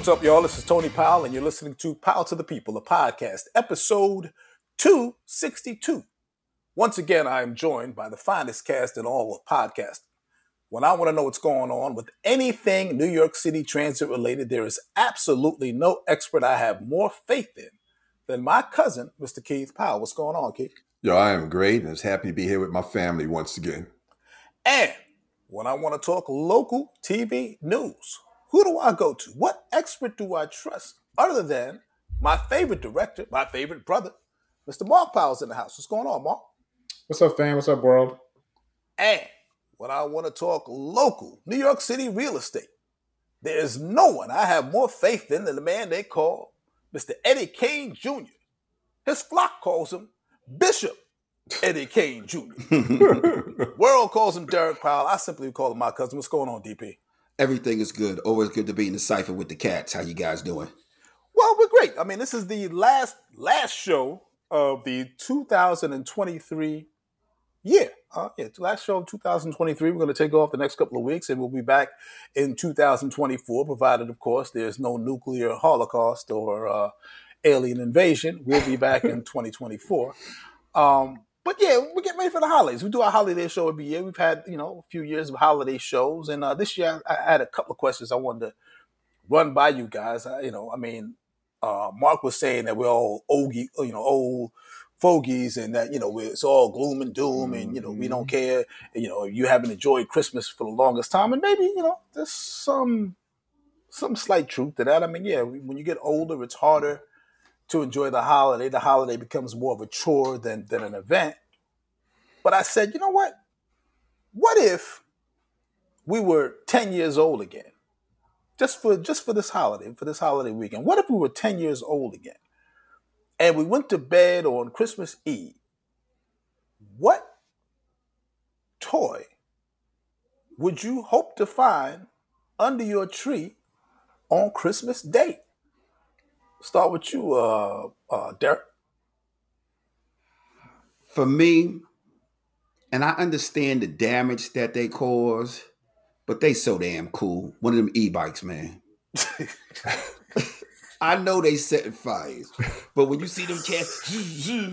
What's up, y'all? This is Tony Powell, and you're listening to Powell to the People, a podcast, episode 262. Once again, I am joined by the finest cast in all of podcasting. When I want to know what's going on with anything New York City transit related, there is absolutely no expert I have more faith in than my cousin, Mr. Keith Powell. What's going on, Keith? Yo, I am great and it's happy to be here with my family once again. And when I want to talk local TV news, who do I go to? What expert do I trust other than my favorite director, my favorite brother, Mr. Mark Powell's in the house. What's going on, Mark? What's up, fam? What's up, world? And when I want to talk local New York City real estate, there is no one I have more faith in than the man they call Mr. Eddie Kane Jr. His flock calls him Bishop Eddie Kane Jr. World calls him Derek Powell. I simply call him my cousin. What's going on, DP? Everything is good. Always good to be in the cipher with the cats. How you guys doing? Well, we're great. I mean, this is the last last show of the 2023 year. Uh, yeah, last show of 2023. We're going to take off the next couple of weeks, and we'll be back in 2024, provided, of course, there's no nuclear holocaust or uh, alien invasion. We'll be back in 2024. Um, but yeah, we're getting ready for the holidays. We do our holiday show every year. We've had you know a few years of holiday shows, and uh, this year I, I had a couple of questions I wanted to run by you guys. I, you know, I mean, uh, Mark was saying that we're all old, you know, old fogies, and that you know it's all gloom and doom, and you know we don't care. And, you know, you haven't enjoyed Christmas for the longest time, and maybe you know there's some some slight truth to that. I mean, yeah, when you get older, it's harder to enjoy the holiday. The holiday becomes more of a chore than than an event. But I said, you know what? What if we were 10 years old again? Just for just for this holiday, for this holiday weekend. What if we were 10 years old again? And we went to bed on Christmas Eve. What toy would you hope to find under your tree on Christmas Day? Start with you, uh, uh, Derek. For me, and I understand the damage that they cause, but they so damn cool. One of them e-bikes, man. I know they setting fires, but when you see them cats,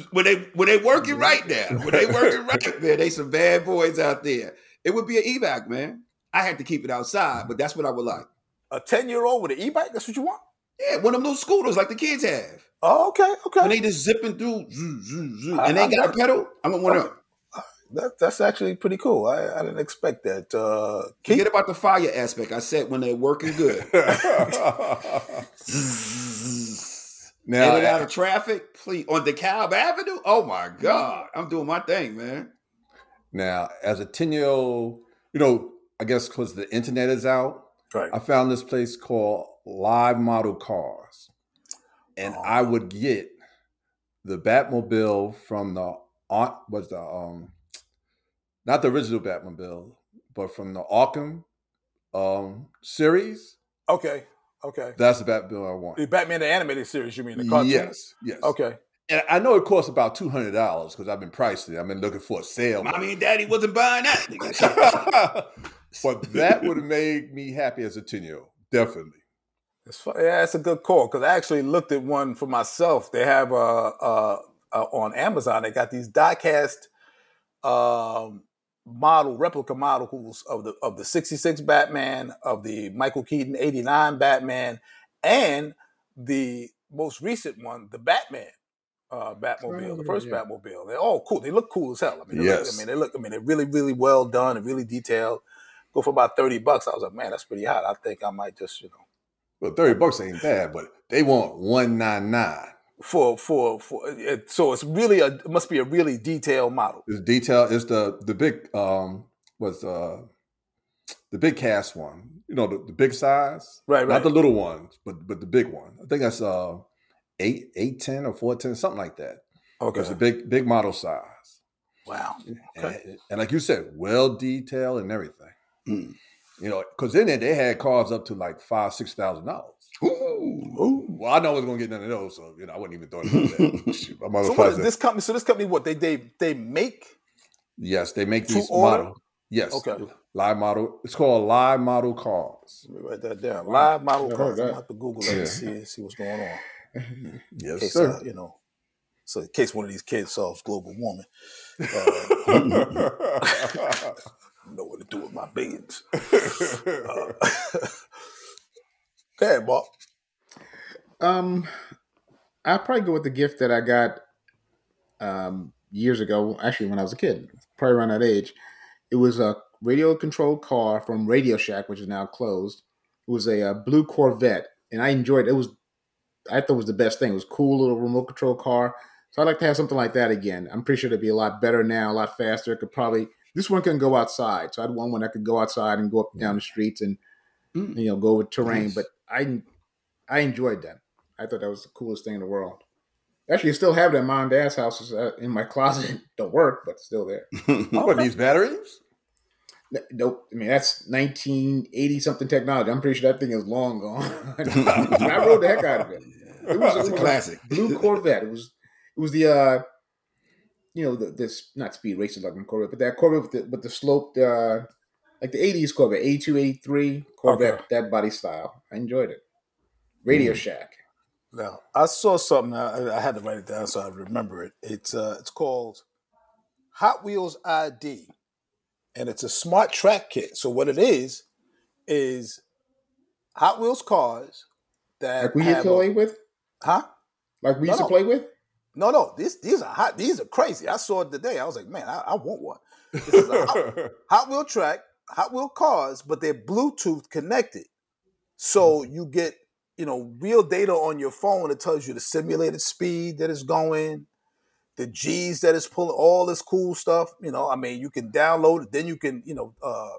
when they when they working right now, when they working right, man, they some bad boys out there. It would be an e-bike, man. I had to keep it outside, but that's what I would like. A ten year old with an e-bike? That's what you want? Yeah, one of them little scooters like the kids have. Oh, okay, okay. When they just zipping through, zoom, zoom, zoom, and they ain't got a pedal. I'm gonna want to. That, that's actually pretty cool. I, I didn't expect that. Uh, Forget about the fire aspect. I said when they're working good. now, in and out of traffic, please on DeKalb Avenue. Oh my God, I'm doing my thing, man. Now, as a ten year old, you know, I guess because the internet is out, right. I found this place called Live Model Cars, and oh. I would get the Batmobile from the aunt was the um not the original Batmobile, but from the Arkham um, series. Okay, okay. That's the Batmobile I want. The Batman the animated series, you mean the cartoon? Yes, yes. Okay. And I know it costs about two hundred dollars because I've been pricing it. I've been looking for a sale. Mommy and Daddy wasn't buying that. but that would have made me happy as a ten year old, definitely. It's yeah, it's a good call because I actually looked at one for myself. They have uh, uh, uh on Amazon. They got these diecast um, model replica models of the of the 66 Batman, of the Michael Keaton 89 Batman, and the most recent one, the Batman uh, Batmobile, oh, the first yeah. Batmobile. They're all cool. They look cool as hell. I mean, yes. Look, I mean, they look. I mean, they're really, really well done and really detailed. Go for about thirty bucks. I was like, man, that's pretty hot. I think I might just, you know. Well, thirty bucks ain't bad, but they want one nine nine for for for so it's really a it must be a really detailed model. It's detail. It's the the big um was uh the big cast one. You know the, the big size, right? Right. Not the little ones, but but the big one. I think that's uh eight eight ten or four ten something like that. Okay, it's a big big model size. Wow. Okay. And, and like you said, well detailed and everything. Mm. You know, because in it they had cars up to like five six thousand dollars. Ooh, ooh. Well, I know I was gonna get none of those, so you know I wasn't even thought about that. so what is this company? So this company, what they they they make? Yes, they make these model. Yes. Okay. Live model. It's called Live Model Cars. Let me write that down. Live model cars. I'm gonna have to Google that Yeah. and see see what's going on. Yes, case, sir. uh, you know, so in case one of these kids solves global warming, uh, know what to do with my beans. Uh, Bob. Um, I'll probably go with the gift that I got um, years ago. Actually, when I was a kid, probably around that age. It was a radio controlled car from Radio Shack, which is now closed. It was a, uh blue Corvette, and I enjoyed it. It was, I thought it was the best thing. It was a cool little remote control car. So I'd like to have something like that again. I'm pretty sure it'd be a lot better now, a lot faster. It could probably this one can go outside, so I had one one that could go outside and go up and down the streets and Mm. you know go with terrain. Nice. But I I enjoyed that. I thought that was the coolest thing in the world. Actually, I still have that at mom and dad's house uh, in my closet. Don't work, but still there. What these batteries? Nope. I mean, that's 1980 something technology. I'm pretty sure that thing is long gone. I rode the heck out of it. It was, it a classic. blue Corvette. It was it was the uh you know the this not speed racer like in Corvette, but that Corvette with the with the sloped uh like the 80s Corvette, 82, 83 Corvette, Okay. that body style. I enjoyed it. Radio Mm. Shack. Now, I saw something. I, I had to write it down so I remember it. It's uh, it's called Hot Wheels ID, and it's a smart track kit. So what it is is Hot Wheels cars that Like we used to play with? huh? Like we used No, to play with? No, no. These these are hot. These are crazy. I saw it today. I was like, man, I, I want one. This is a hot, Hot Wheel track, Hot Wheel cars, but they're Bluetooth connected. So you get, you know, real data on your phone that tells you the simulated speed that is going, the G's that is pulling, all this cool stuff. You know, I mean, you can download it. Then you can, you know, uh,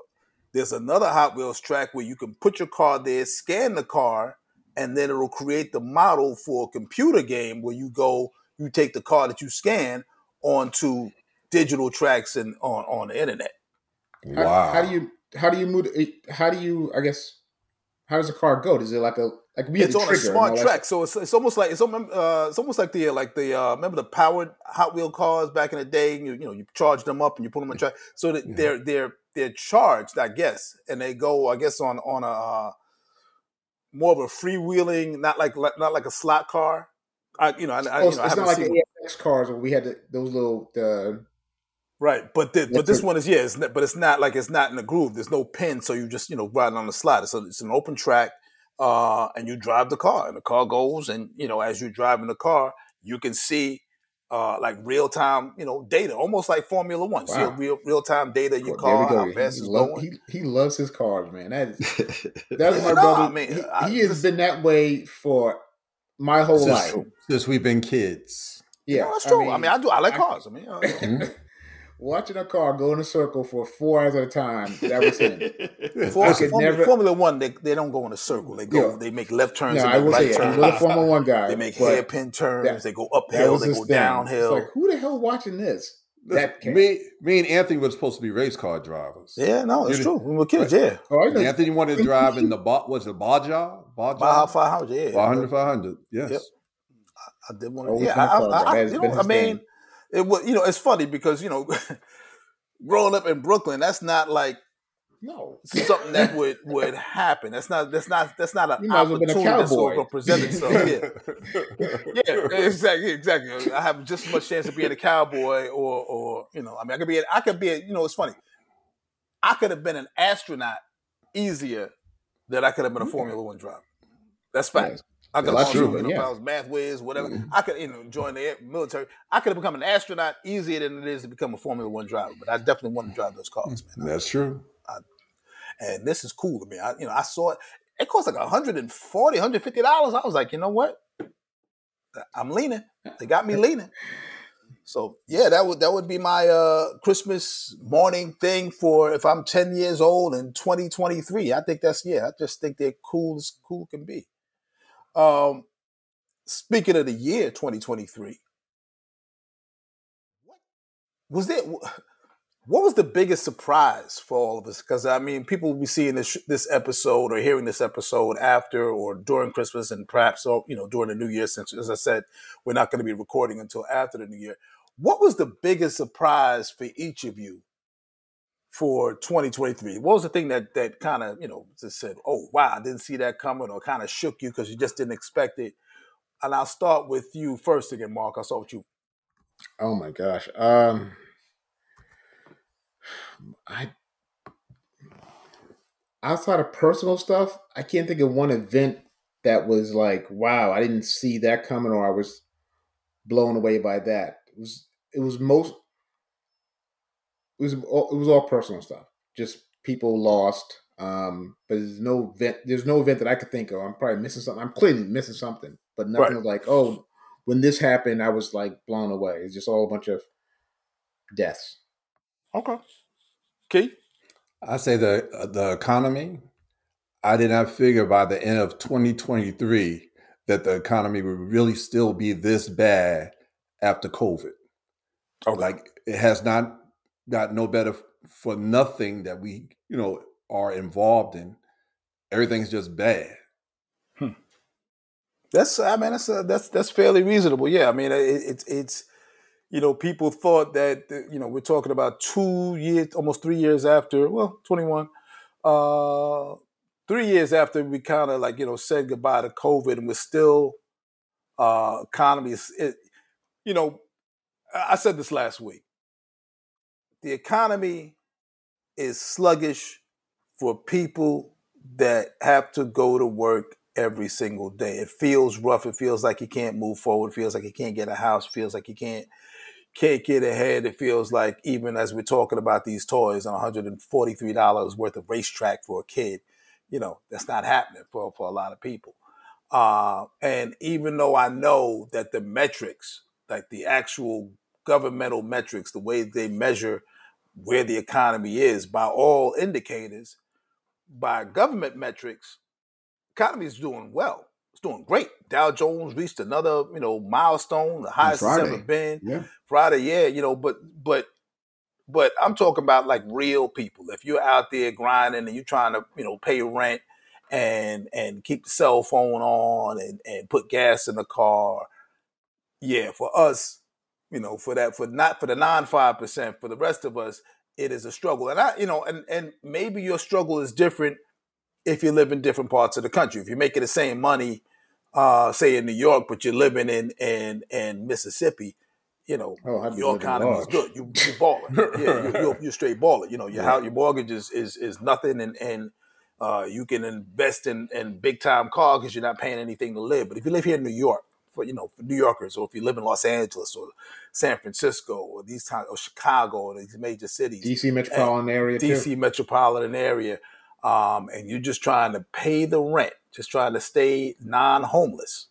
there's another Hot Wheels track where you can put your car there, scan the car, and then it'll create the model for a computer game where you go, you take the car that you scan onto digital tracks and on, on the internet. How, wow. how do you how do you move it- how do you I guess how does the car go? Is it like a like we it's on a trigger and smart all that track, so it's, it's almost like it's almost, uh, it's almost like the like the uh, remember the powered Hot Wheel cars back in the day. You, you know, you charge them up and you put them on track, so that Yeah. they're they're they're charged, I guess, and they go, I guess, on on a uh, more of a freewheeling, not like not like a slot car. I you know, I, I, Oh, you it's know, I it's haven't like the AFX cars where we had the, those little the Right, but the, but this one is yeah, it's but it's not like it's not in the groove. There's no pin, so you just you know riding on the slide. It's, a, it's an open track, uh, and you drive the car, and the car goes, and you know as you're driving the car, you can see uh, like real time you know data, almost like Formula One. See a real real time data your Well, there we car, go. how He, fast he, it's going. he, he loves his cars, man. That is that's my No, brother. I mean, he, I- he has been that way for my whole Since, life. since we've been kids. yeah, Yeah, that's true. I mean, I, do. I like cars. I mean, Mhm. watching a car go in a circle for four hours at a time. That was him. for, I could Formula, never- Formula One, they, they don't go in a circle. They go. Yeah. They make left turns. no, they I make will right say it. turns. He was a Formula One guy. They make hairpin turns. that- they go That uphill. They go thing. downhill. It's like who the hell watching this? That came. me, me and Anthony were supposed to be race car drivers. Yeah, no, it's You- true. We were kids, yeah. Oh, I. Anthony wanted to drive in the was it Baja? Baja? Baja 500, yeah. 500, 500. Yes. Yep. I did want to. Yeah, I, I. I, you know, I mean, thing. it was. You know, it's funny because you know, growing up in Brooklyn, that's not like No. something that would would happen. That's not. That's not. That's not an You might as well been a opportunity that's cowboy. going to present itself. Yeah, yeah, exactly, exactly. I have just as much chance of being a cowboy, or, or you know, I mean, I could be. I could be. A, you know, it's funny. I could have been an astronaut easier than I could have been a Formula One driver. That's fact. Yes. I could have true, you know, yeah. if I was math whiz, whatever. Mm-hmm. I could, you know, join the military. I could have become an astronaut easier than it is to become a Formula One driver. But I definitely want to drive those cars, mm, man. That's true. And this is cool to me. I, you know, I saw it. It cost like 140 150 dollars. I was like, you know what? I'm leaning. They got me leaning. So yeah, that would that would be my uh, Christmas morning thing for if I'm 10 years old in 2023. I think that's yeah. I just think they're cool as cool can be. Um, speaking of the year 2023, was there what was the biggest surprise for all of us? Because I mean, people will be seeing this this episode or hearing this episode after or during Christmas, and perhaps or you know during the New Year. Since, as I said, we're not going to be recording until after the New Year. What was the biggest surprise for each of you for 2023? What was the thing that that kind of you know just said, "Oh wow, I didn't see that coming," or kind of shook you because you just didn't expect it? And I'll start with you first again, Mark. I'll start with you. Oh my gosh. Um I outside of personal stuff, I can't think of one event that was like, wow, I didn't see that coming or I was blown away by that. It was it was most it was all, it was all personal stuff. Just people lost. Um, but there's no event. There's no event that I could think of. I'm probably missing something. I'm clearly missing something, but nothing right. like, oh, when this happened, I was like blown away. It's just all a bunch of deaths. Okay. Key. I say the uh, the economy. I did not figure by the end of 2023 that the economy would really still be this bad after COVID. Okay. Like it has not got no better for nothing that we, you know, are involved in. Everything's just bad. Hmm. That's I mean that's uh, that's that's fairly reasonable. Yeah, I mean it, it's it's you know people thought that you know we're talking about two years, almost three years after. Well, twenty one. Uh, three years after we kind of like you know said goodbye to COVID, and we're still uh, economy is, it, you know, I said this last week the economy is sluggish for people that have to go to work every single day. It feels rough. It feels like you can't move forward. It feels like you can't get a house. It feels like you can't can't get ahead. It feels like even as we're talking about these toys and $143 worth of racetrack for a kid, you know, that's not happening for, for a lot of people. Uh, and even though I know that the metrics, like the actual governmental metrics, the way they measure where the economy is by all indicators, by government metrics, economy is doing well. It's doing great. Dow Jones reached another, you know, milestone, the highest it's ever been. Yeah. Friday, yeah, you know, but but but I'm talking about like real people. If you're out there grinding and you're trying to, you know, pay rent and and keep the cell phone on and, and put gas in the car, yeah, for us, you know, for that, for not for the non five percent, for the rest of us, it is a struggle. And I, you know, and and maybe your struggle is different if you live in different parts of the country. If you're making the same money, uh, say in New York, but you're living in in in Mississippi, you know, oh, your economy is good. You you balling, yeah, you're, you're, you're, straight balling. You know, your house, your mortgage is is is nothing, and and uh, you can invest in in big time car because you're not paying anything to live. But if you live here in New York, for you know for New Yorkers, or if you live in Los Angeles or San Francisco or these times or Chicago or these major cities, DC metropolitan area, DC too. metropolitan area, um, and you're just trying to pay the rent, just trying to stay non-homeless.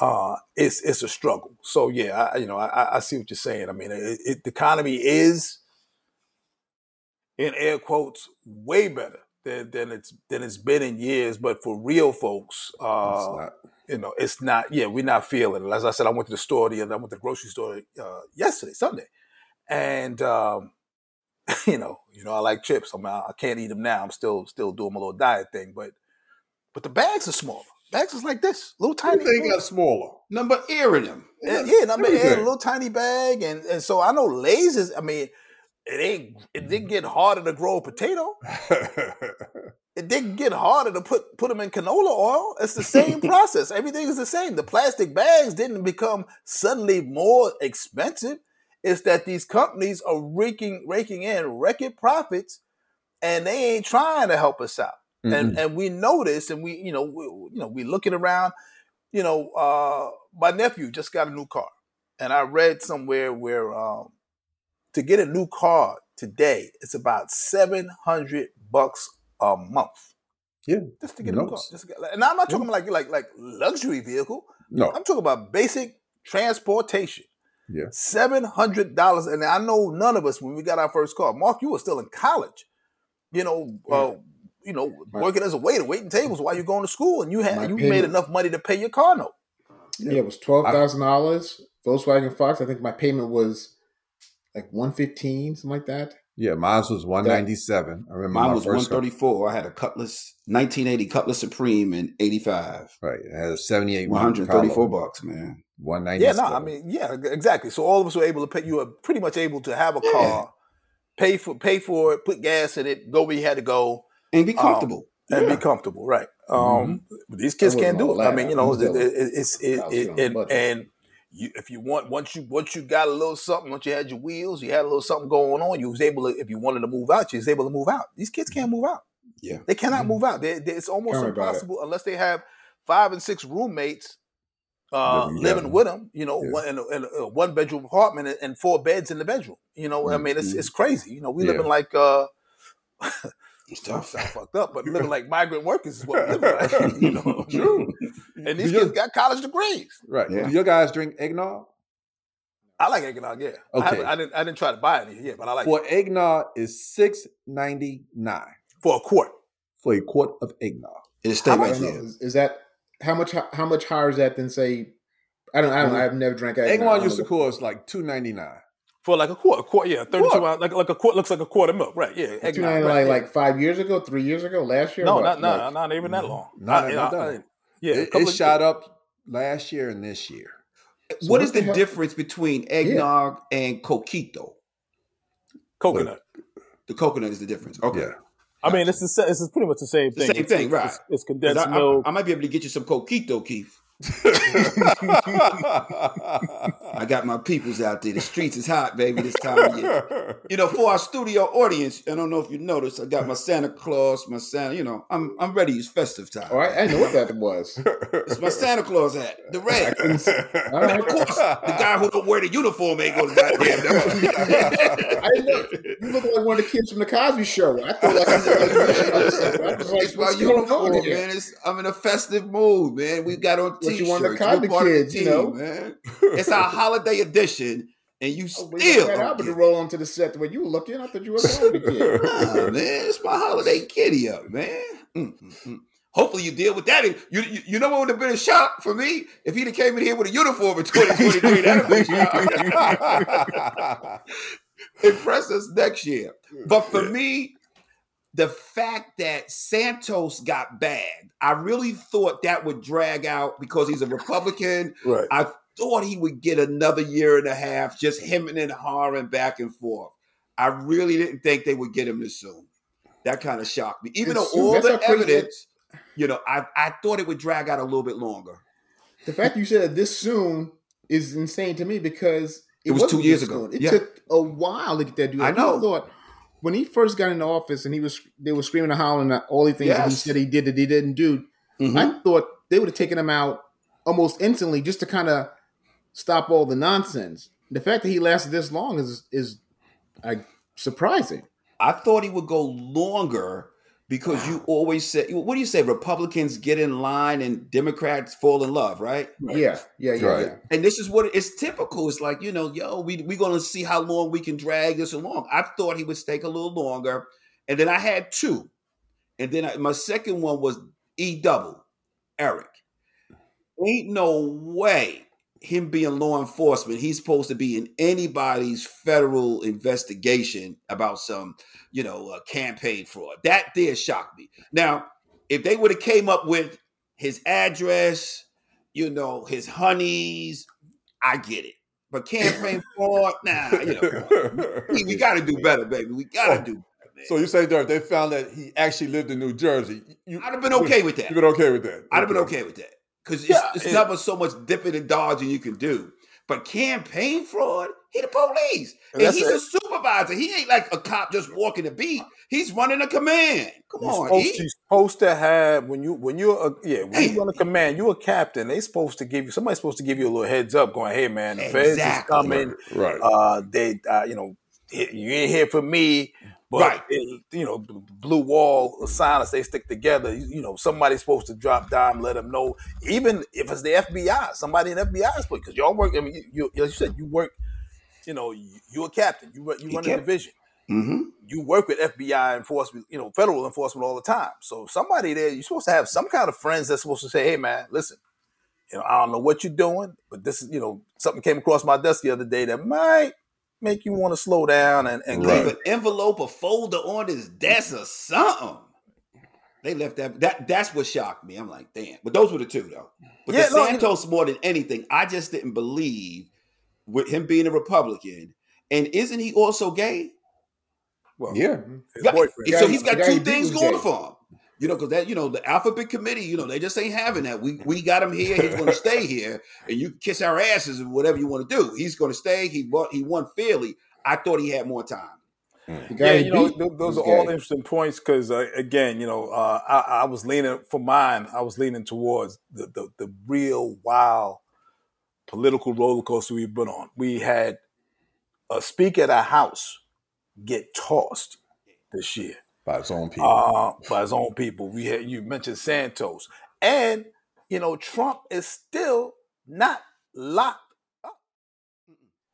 Uh, it's it's a struggle. So yeah, I, you know, I, I see what you're saying. I mean, it, it, the economy is, in air quotes, way better than, than it's than it's been in years. But for real folks, uh, you know, it's not. Yeah, we're not feeling it. As I said, I went to the store the other. I went to the grocery store uh, yesterday, Sunday, and um, you know, you know, I like chips. I mean, I can't eat them now. I'm still still doing my little diet thing, but but the bags are smaller. Bags is like this, little tiny. They got smaller. Number air in them. Yeah, yeah number air, a little tiny bag, and and so I know Lay's is. I mean, it ain't. It didn't get harder to grow a potato. it didn't get harder to put put them in canola oil. It's the same process. Everything is the same. The plastic bags didn't become suddenly more expensive. It's that these companies are raking raking in record profits, and they ain't trying to help us out. Mm-hmm. And and we notice, and we you know we, you know we looking around. You know, uh, my nephew just got a new car, and I read somewhere where um, to get a new car today, it's about seven hundred bucks a month. Yeah, just to get a new car. Just get, and I'm not talking yeah. like like like luxury vehicle. No, I'm talking about basic transportation. Yeah, seven hundred dollars, and I know none of us when we got our first car. Mark, you were still in college. You know, yeah. uh, you know, my, working as a waiter, waiting tables while you're going to school, and you had you payment, made enough money to pay your car note. Yeah, yeah it was twelve thousand dollars. Volkswagen Fox. I think my payment was like one fifteen, something like that. Yeah, mine was 197. I remember mine was 134. I had a Cutlass 1980 Cutlass Supreme in 85. Right. It had a 78 134 bucks, man. 197. Yeah, no, I mean, yeah, exactly. So all of us were able to pay you were pretty much able to have a car pay for pay for it, put gas in it, go where you had to go, and be comfortable. and Yeah. be comfortable. Right. Mm-hmm. Um, these kids can't do it. I mean, you know, it, it, it's it, it, still on the and, and you, if you want once you once you got a little something, once you had your wheels, you had a little something going on, you was able to if you wanted to move out, you was able to move out. These kids can't move out. Yeah. They cannot move out. They, they- it's almost about it. impossible unless they have five and six roommates uh, Living living, with them. You know, Yeah. one in a, in a one bedroom apartment and- and four beds in the bedroom. You know, I mean, it's Mhm. it's crazy. You know, we Yeah. living like uh, It's sound tough. fucked up, but living like migrant workers is what we living like. you know, True. and these you- kids got college degrees. Right. Yeah. Do your guys drink eggnog? I like eggnog. Yeah. I, Okay. haven't- I didn't. I didn't try to buy any yet, but I like For it. eggnog is six ninety nine for a quart. for a quart of eggnog. It'll stay I right don't know. there. Is, is that how much? How much higher is that than say? I don't. I don't. Mm. I've never drank eggnog. I Eggnog used to know. cost like two ninety nine. For like a quart, a quart, yeah, thirty-two ounce, like like a quart looks like a quart of milk, right? Yeah, Two eggnog, ninety right, like yeah. like five years ago, three years ago, last year. no, What? not not Like- not even that mm-hmm. long. Not- I- not I- that. I- yeah, a It, it of- shot up last year and this year. So what what is the the difference between eggnog and coquito? coconut. The coconut is the difference. Okay. Yeah. I mean, it's the, sa- it's pretty much the same The thing. same It's- thing, it's- right. It's, it's condensed I, I- I might be able to get you some coquito, Keith. I got my peoples out there. The streets is hot, baby, this time of year. You know, for our studio audience, I don't know if you noticed, I got my Santa Claus, my Santa, you know, I'm I'm ready. It's festive time. Oh, I, I know what that was. It's my Santa Claus hat, the red. All And of course, the guy who don't wear the uniform ain't gonna goddamn I didn't know. You look like one of the kids from the Cosby Show. I thought like, I was like, It's my what's going uniform, on here? man. It's, I'm in a festive mood, man. We got on What t-shirts. you want the Cosby part of the kids, you know? man. It's our holiday edition, and you Oh, still. but you had don't Albert to roll onto the set the way you were looking. I thought you were a kid. Nah, man, it's my holiday kitty up, man. Mm, mm, mm. Hopefully you deal with that. You, you, you know what would have been a shock for me if he'd have came in here with a uniform in 2023. That'd shock. Impress us next year. But for me, the fact that Santos got bagged, I really thought that would drag out because he's a Republican. right. I thought he would get another year and a half, just hemming and hawing back and forth. I really didn't think they would get him this soon. That kind of shocked me. Even It's though all the evidence, you know, I, I thought it would drag out a little bit longer. The fact you said it this soon is insane to me because It was wasn't two years ago. soon. It Yeah. took a while to get that dude. I know. thought when he first got into office and he was they were screaming and howling at all the things that he said he did that he didn't do. Mhm. I thought they would have taken him out almost instantly just to kind of stop all the nonsense. The fact that he lasted this long is is like surprising. I thought he would go longer because you always say, what do you say? Republicans get in line and Democrats fall in love, right? Yeah, yeah, yeah, Right. yeah. And this is what it's typical. It's like, you know, yo, we we're gonna see how long we can drag this along. I thought he would take a little longer. And then I had two. And then I, my second one was E double, Eric. Ain't no way him being law enforcement, he's supposed to be in anybody's federal investigation about some, you know, uh, campaign fraud. That did shock me. Now, if they would have came up with his address, you know, his honeys, I get it. But campaign fraud, nah, you know, we, we got to do better, baby. We got to Oh, do better, man. so you say, Dirk, they found that he actually lived in New Jersey. You, I'd have been okay with that. You've been okay with that. I'd have been okay with that because it's, Yeah, it's it- never so much dipping and dodging you can do. But campaign fraud, he the police, and That's he's it. a supervisor. He ain't like a cop just walking the beat. He's running a command. Come You're on, supposed, E. you're supposed to have when you when you're a, yeah when Hey. you run a command you're a captain they supposed to give you somebody's supposed to give you a little heads up going hey man the feds is coming Right. uh they uh, you know you ain't here for me but Right. it- you know blue wall silence they stick together you, you know somebody's supposed to drop dime let them know even if it's the FBI somebody in FBI is because y'all work I mean you, you, as you said you work you know you, you're a captain you run, you You run a division Mm-hmm. you work with FBI enforcement, you know, federal enforcement all the time. So somebody there, you're supposed to have some kind of friends that's supposed to say, "Hey, man, listen, you know, I don't know what you're doing, but this is, you know, something came across my desk the other day that might make you want to slow down and, and Right. Leave an envelope, a folder on his desk or something. They left that. That that's what shocked me. I'm like, damn. But those were the two though. But Yeah, the no, Santos more than anything, I just didn't believe with him being a Republican. And isn't he also gay? Well, Yeah. his boyfriend. So he's got two things going gay. for him. You know, because that you know the alphabet committee, you know, they just ain't having that. We we got him here. He's going to stay here, and you kiss our asses and whatever you want to do. He's going to stay. He won. He won fairly. I thought he had more time. Yeah, you know, beat th- those are all gay. interesting points because, uh, again, you know, uh, I, I was leaning for mine. I was leaning towards the, the the real wild political roller coaster we've been on. We had a speaker at our house get tossed this year By his own people. uh, by his own people. We had you mentioned Santos, and you know Trump is still not locked up.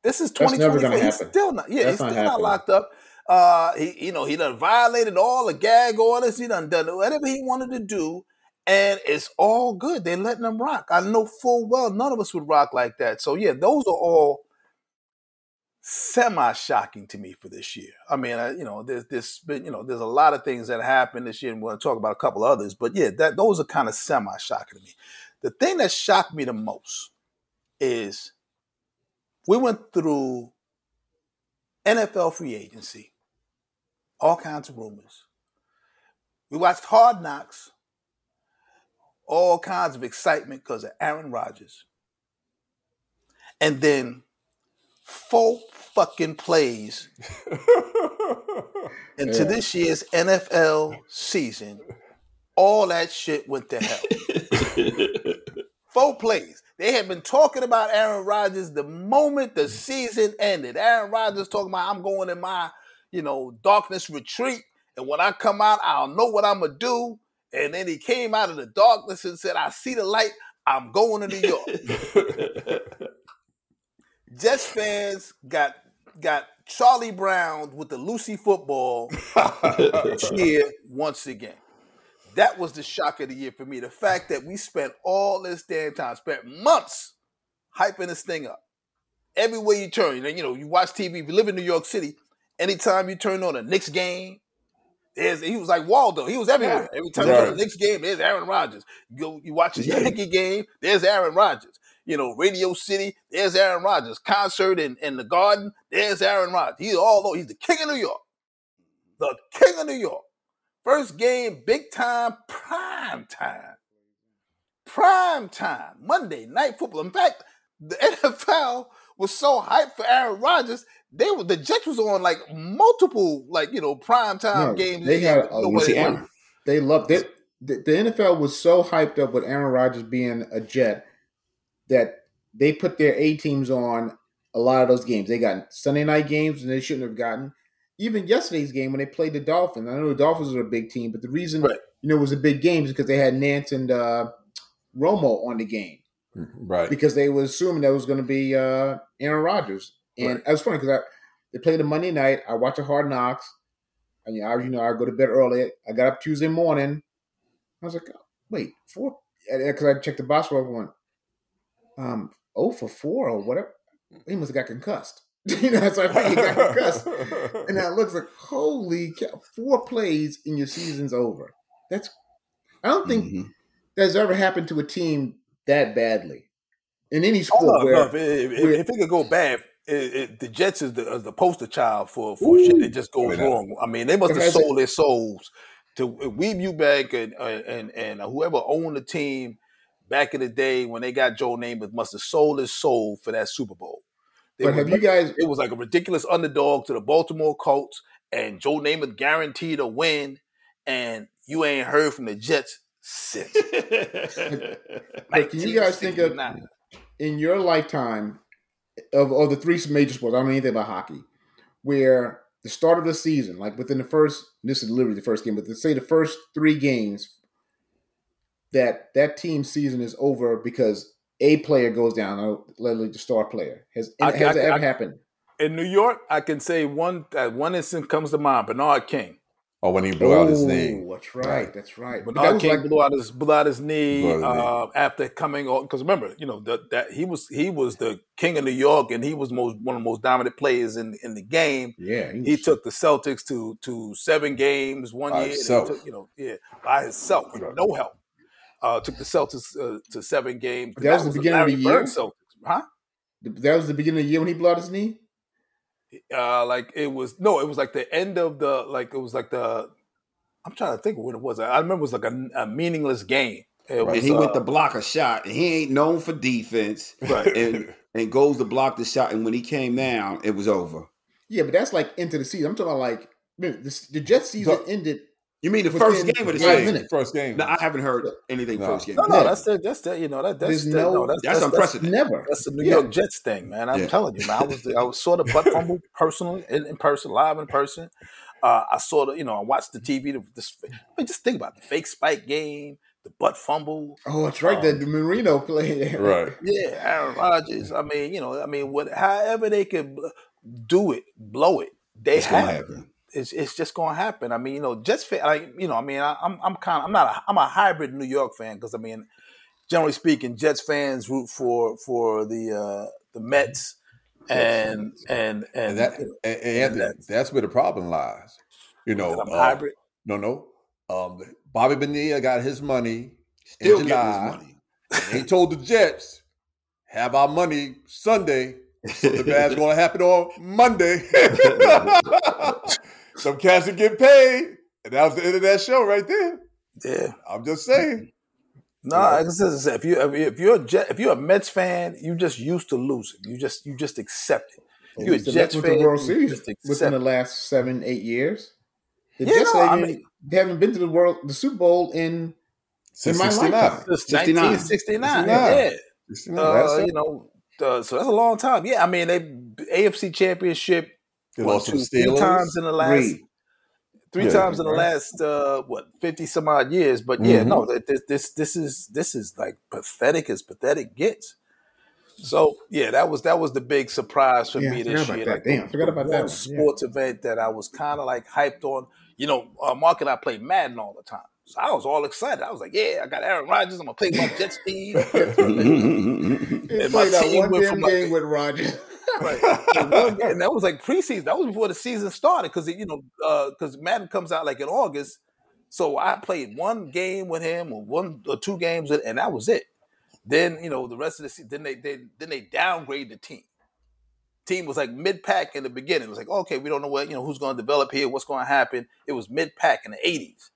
This is twenty twenty. He's still not. Yeah, That's he's still not happening. locked up. Uh, he, you know, he done violated all the gag orders. He done done whatever he wanted to do, and it's all good. They're letting him rock. I know full well none of us would rock like that. So yeah, those are all semi shocking to me for this year. I mean, I, you know, there's this you know, there's a lot of things that happened this year, and we're going to talk about a couple others. But yeah, that those are kind of semi shocking to me. The thing that shocked me the most is we went through NFL free agency, all kinds of rumors. We watched Hard Knocks, all kinds of excitement because of Aaron Rodgers. And then four fucking plays into Yeah. this year's NFL season, all that shit went to hell. Four plays. They had been talking about Aaron Rodgers the moment the season ended. Aaron Rodgers talking about I'm going in my, you know, darkness retreat, and when I come out, I'll know what I'm gonna do. And then he came out of the darkness and said, "I see the light. I'm going to New York." Jets fans got got Charlie Brown with the Lucy football cheer once again. That was the shock of the year for me. The fact that we spent all this damn time, spent months hyping this thing up. Everywhere you turn, you know, you know, you watch TV. If you live in New York City, anytime you turn on a Knicks game, there's he was like Waldo. He was everywhere. Every time you Right. turn on a Knicks game, there's Aaron Rodgers. You go, you watch a Yankee game, there's Aaron Rodgers. You know, Radio City, there's Aaron Rodgers. Concert in, in the Garden, there's Aaron Rodgers. He's all over. He's the king of New York. The king of New York. First game, big time, prime time. Prime time. Monday night football. In fact, the NFL was so hyped for Aaron Rodgers, they were the Jets was on like multiple, like, you know, prime time No, games. they had a- uh, Nobody see. Aaron. They loved it. The, the NFL was so hyped up with Aaron Rodgers being a Jet that they put their A teams on a lot of those games. They got Sunday night games and they shouldn't have gotten. Even yesterday's game when they played the Dolphins. I know the Dolphins are a big team, but the reason Right. you know it was a big game is because they had Nance and uh, Romo on the game right. because they were assuming that was going to be uh, Aaron Rodgers. And Right. it was funny because I they played a Monday night. I watch a Hard Knocks. And, you know, I, you know, I go to bed early. I got up Tuesday morning. I was like, oh, wait, four? Because I checked the box score. One, um, oh for four or whatever. He must have got concussed. you know, so I think he got concussed. And that looks like holy cow, four plays and your season's over. That's I don't think Mhm. that's ever happened to a team that badly in any Oh, sport. no, where, no, if, if, if, where- if it could go bad, it, it, the Jets is the, is the poster child for, for shit that just goes I mean, that- wrong. I mean, they must have Has it- sold their souls to Weeb Ewbank and, uh, and and whoever owned the team back in the day when they got Joe Namath must have sold his soul for that Super Bowl. They but was have you guys? it was like a ridiculous underdog to the Baltimore Colts, and Joe Namath guaranteed a win, and you ain't heard from the Jets since. But can you guys think of 1969. in your lifetime of, of the three major sports? I don't know anything about hockey, where the start of the season, like within the first, this is literally the first game, but let's say the first three games, that that team season is over because a player goes down, or literally the star player. Has I- has I- it ever I- happened? in New York? I can say one uh, one instance comes to mind: Bernard King. Oh, when he blew out his knee. that's right. That's right. But Bernard that was King like blew out his blew out his knee Blew out his knee. uh, after coming on. Because remember, you know that that he was he was the king of New York, and he was most one of the most dominant players in in the game. yeah, He was- took the Celtics to to seven games one By year. and took, you know, yeah, by himself, with no help. Uh, took the Celtics uh, to seven games. That was the beginning of the year? Bird Celtics, huh? that was the beginning of the year when he blew out his knee. Uh, like it was no, it was like the end of the like it was like the. I'm trying to think what it was. I remember it was like a, a meaningless game. It and was, he went uh, to block a shot, and he ain't known for defense, Right. and and goes to block the shot, and when he came down, it was over. Yeah, but that's like into the season. I'm talking about like man, this, the Jets season So- ended. You mean the Within first game of the season? minutes. First game. No, I haven't heard anything No. first game. No, no, Yeah. that's the, that's the, you know that that's There's the, no- no, that's, That's that's, unprecedented. Never. That's the New Yeah. York Jets thing, man. I'm Yeah. telling you, man. I was the, I was saw the butt fumble personally in, in person, live in person. Uh, I saw the, you know, I watched the TV. The, this, I mean, just think about it. the fake spike game, the butt fumble. Oh, that's right. the, Um, the Marino play. Right. Yeah, Aaron Rodgers. I mean, you know, I mean, what, however they could do it, blow it, they It's gonna have. Happen. It's, it's just going to happen. I mean, you know, Jets fan, like you know, I mean, I, I'm I'm kind of I'm not a I'm a hybrid New York fan because I mean, generally speaking, Jets fans root for for the uh the Mets and and and, And that and, and that's- that's where the problem lies. You know, I'm uh, hybrid. no, no. Um, Bobby Bonilla got his money Still in July. his money. he told the Jets, "Have our money Sunday." So the bad's going to happen on Monday. Some cats will get paid, and that was the end of that show right there. Yeah. I'm just saying. No, like I said, if you if you- if you're a Jet, if you're a Mets fan, you just used to losing. You just you just accept it. At You're a Jets fan. to the World you Series just within the last seven, eight years. The Yeah, Jets no, I mean- they haven't been to the world, the Super Bowl in Since In my 69. lifetime. Since 69. 1969. 69. Yeah. 69, Uh, you know, uh, so that's a long time. Yeah, I mean, they AFC Championship They lost two, three times in the last Three. three Yeah, times in the right. last uh, what fifty some odd years. But yeah, Mhm. no, this this this is this is like pathetic as pathetic gets. So yeah, that was that was the big surprise for Yeah, me this year. Like Damn, I forgot about that one. Yeah. sports event that I was kind of like hyped on. You know, uh, Mark and I play Madden all the time. So I was all excited. I was like, "Yeah, I got Aaron Rodgers. I'm gonna play my jet speed." And my that team one went from, like, game with Rodgers. Right. and, one- and that was like preseason. That was before the season started because you know uh, because Madden comes out like in August. So I played one game with him or one or two games, with, and that was it. Then you know the rest of the season. Then they, they then they downgrade the team. Team was like mid pack in the beginning. It was like okay, we don't know what you know who's going to develop here, what's going to happen. It was mid pack in the eighties.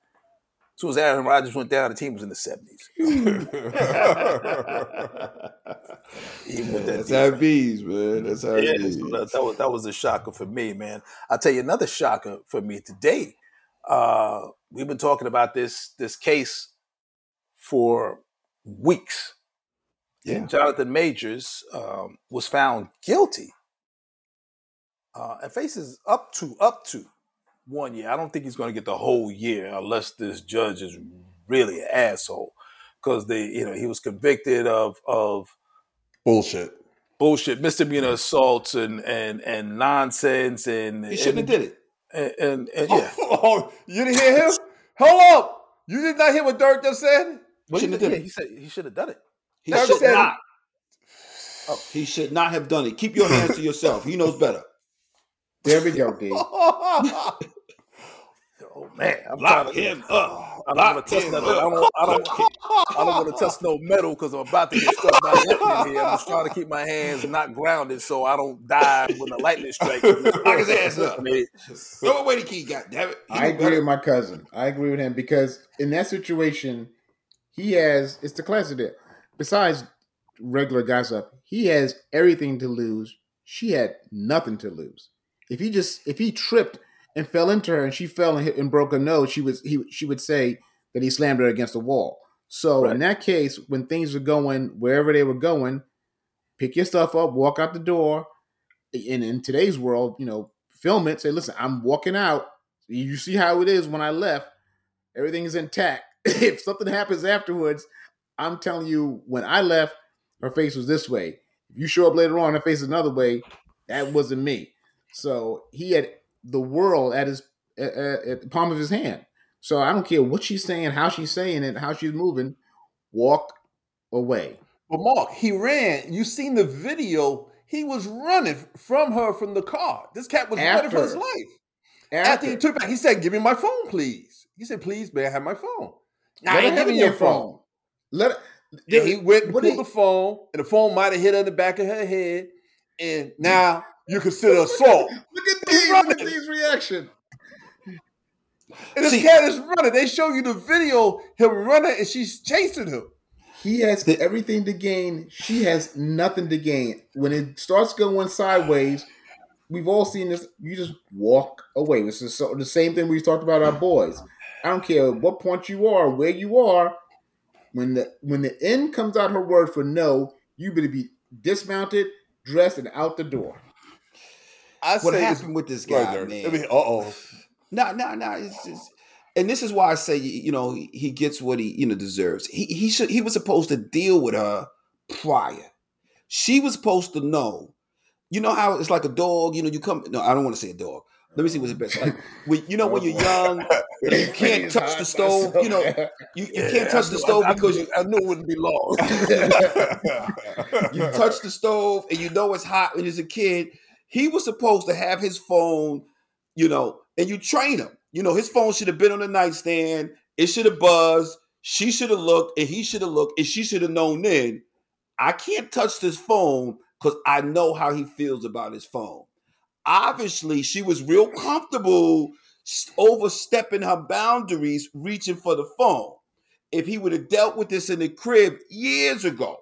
As soon as Aaron Rodgers went down, the team was in the seventies. Even with that That's how it bees, man. That's how Yeah, it is. that, that was that was a shocker for me, man. I'll tell you another shocker for me today. Uh, we've been talking about this this case for weeks. Yeah. Jonathan Majors um, was found guilty uh, and faces up to up to one year. I don't think he's going to get the whole year unless this judge is really an asshole because they, you know, he was convicted of of Bullshit. bullshit, misdemeanor assaults and and and nonsense and He shouldn't have did it. and, and, and oh, yeah. Oh, you didn't hear him? Hold up. You did not hear what Dirk just said? Well, he, yeah, he said he should have done it. He Dirk should said- not. Oh, he should not have done it. Keep your hands to yourself. He knows better. There we go, D. Man, I'm Lock to, him up. I don't want to touch him that. I don't. I don't. I don't want to touch no metal because I'm about to get struck by lightning here. I'm just trying to keep my hands not grounded so I don't die when the lightning strikes. Lock his ass up. I mean, Throw away the key, goddammit. He I agree better. with my cousin. I agree with him because in that situation, he has it's the classic there. Besides regular gossip, he has everything to lose. She had nothing to lose. If he just if he tripped and fell into her and she fell and, hit, and broke her nose, she was he she would say that he slammed her against the wall. So Right. in that case, when things were going wherever they were going, pick your stuff up, walk out the door. In in today's world, you know, film it. Say, listen, I'm walking out. You see how it is when I left. Everything is intact. if something happens afterwards, I'm telling you, when I left, her face was this way. If you show up later on, her face is another way. That wasn't me. So he had the world at his at, at the palm of his hand. So I don't care what she's saying, how she's saying it, how she's moving. Walk away. But Mark, he ran. You seen the video? He was running from her from the car. This cat was running for his life. After, he took back, he said, "Give me my phone, please." He said, "Please, may I have my phone?" Let I ain't giving your you your phone. Let Then he went and pulled did- the phone, and the phone might have hit her in the back of her head. And now you consider assault. Look at Dave. Look at Dave's reaction. And this See- cat is running. They show you the video, him running, and she's chasing him. He has everything to gain. She has nothing to gain. When it starts going sideways, we've all seen this. You just walk away. This is so, the same thing we talked about our boys. I don't care what point you are, where you are. When the when the end comes out her word for no, you better be dismounted, dressed, and out the door. I What happened with this guy, Right, man? I mean, uh oh. No, no, no. It's just, and this is why I say, you know, he, he gets what he, you know, deserves. He he should he was supposed to deal with her prior. She was supposed to know. You know how it's like a dog. You know, you come. No, I don't want to say a dog. Let me see what's the best. Like, when, you know, when you're young, you can't touch the stove. You know, you, you can't touch the stove because you I knew it wouldn't be long. you touch the stove and you know it's hot when you're a kid. He was supposed to have his phone, you know, and you train him. You know, his phone should have been on the nightstand. It should have buzzed. She should have looked, and he should have looked, and she should have known then. I can't touch this phone because I know how he feels about his phone. Obviously, she was real comfortable overstepping her boundaries, reaching for the phone. If he would have dealt with this in the crib years ago,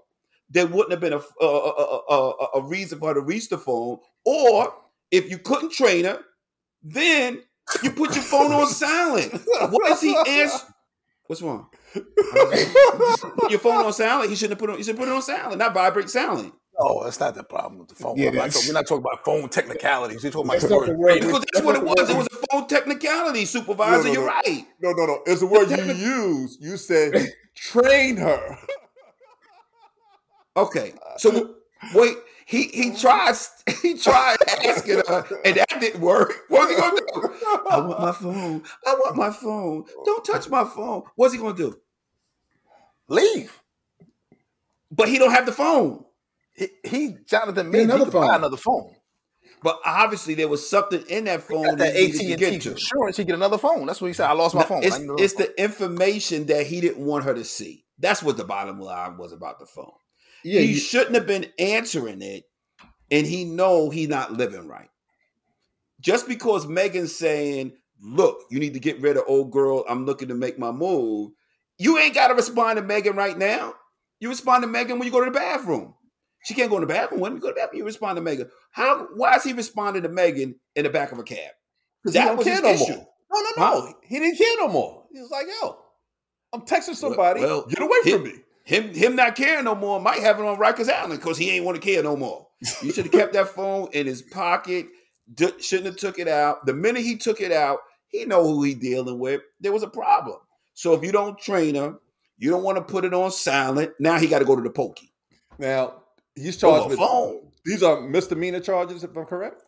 there wouldn't have been a, a, a, a, reason for her to reach the phone. Or if you couldn't train her, then you put your phone on silent. What is he answer? What's wrong? your phone on silent. He shouldn't have put on. He should put it on silent, not vibrate silent. Oh, that's not the problem with the phone. Yeah, we're, not talking, we're not talking about phone technicalities. We're talking about That's the not word. the. Because that's what it was. It was a phone technicality, supervisor. No, no, You're no. right. No, no, no. It's the word you use. You said train her. Okay, so wait. He he tried he tried asking her, and that didn't work. What What's he gonna do? I want my phone. I want my phone. Don't touch my phone. What's he gonna do? Leave. But he don't have the phone. He, he Jonathan Major, another phone. another phone. But obviously there was something in that phone that AT and get T insurance. He get another phone. That's what he said. I lost my No, phone. It's, I need another it's phone. the information that he didn't want her to see. That's what the bottom line was about the phone. Yeah, he you, shouldn't have been answering it, and he know he not living right. Just because Meagan's saying, "Look, you need to get rid of old girl. I'm looking to make my move." You ain't got to respond to Meagan right now. You respond to Meagan when you go to the bathroom. She can't go in the bathroom. When you go to the bathroom, you respond to Meagan. How? Why is he responding to Meagan in the back of a cab? Because That don't was care his no issue. more. No, no, no. He didn't care no more. He was like, yo, I'm texting somebody. well, Get away from me. Him, him not caring no more might have it on Rikers Island because he ain't want to care no more. You should have kept that phone in his pocket. D- shouldn't have took it out. The minute he took it out, he know who he dealing with. There was a problem. So if you don't train him, you don't want to put it on silent. Now he got to go to the pokey. Now, he's charged Over with phone. these are misdemeanor charges, if I'm correct.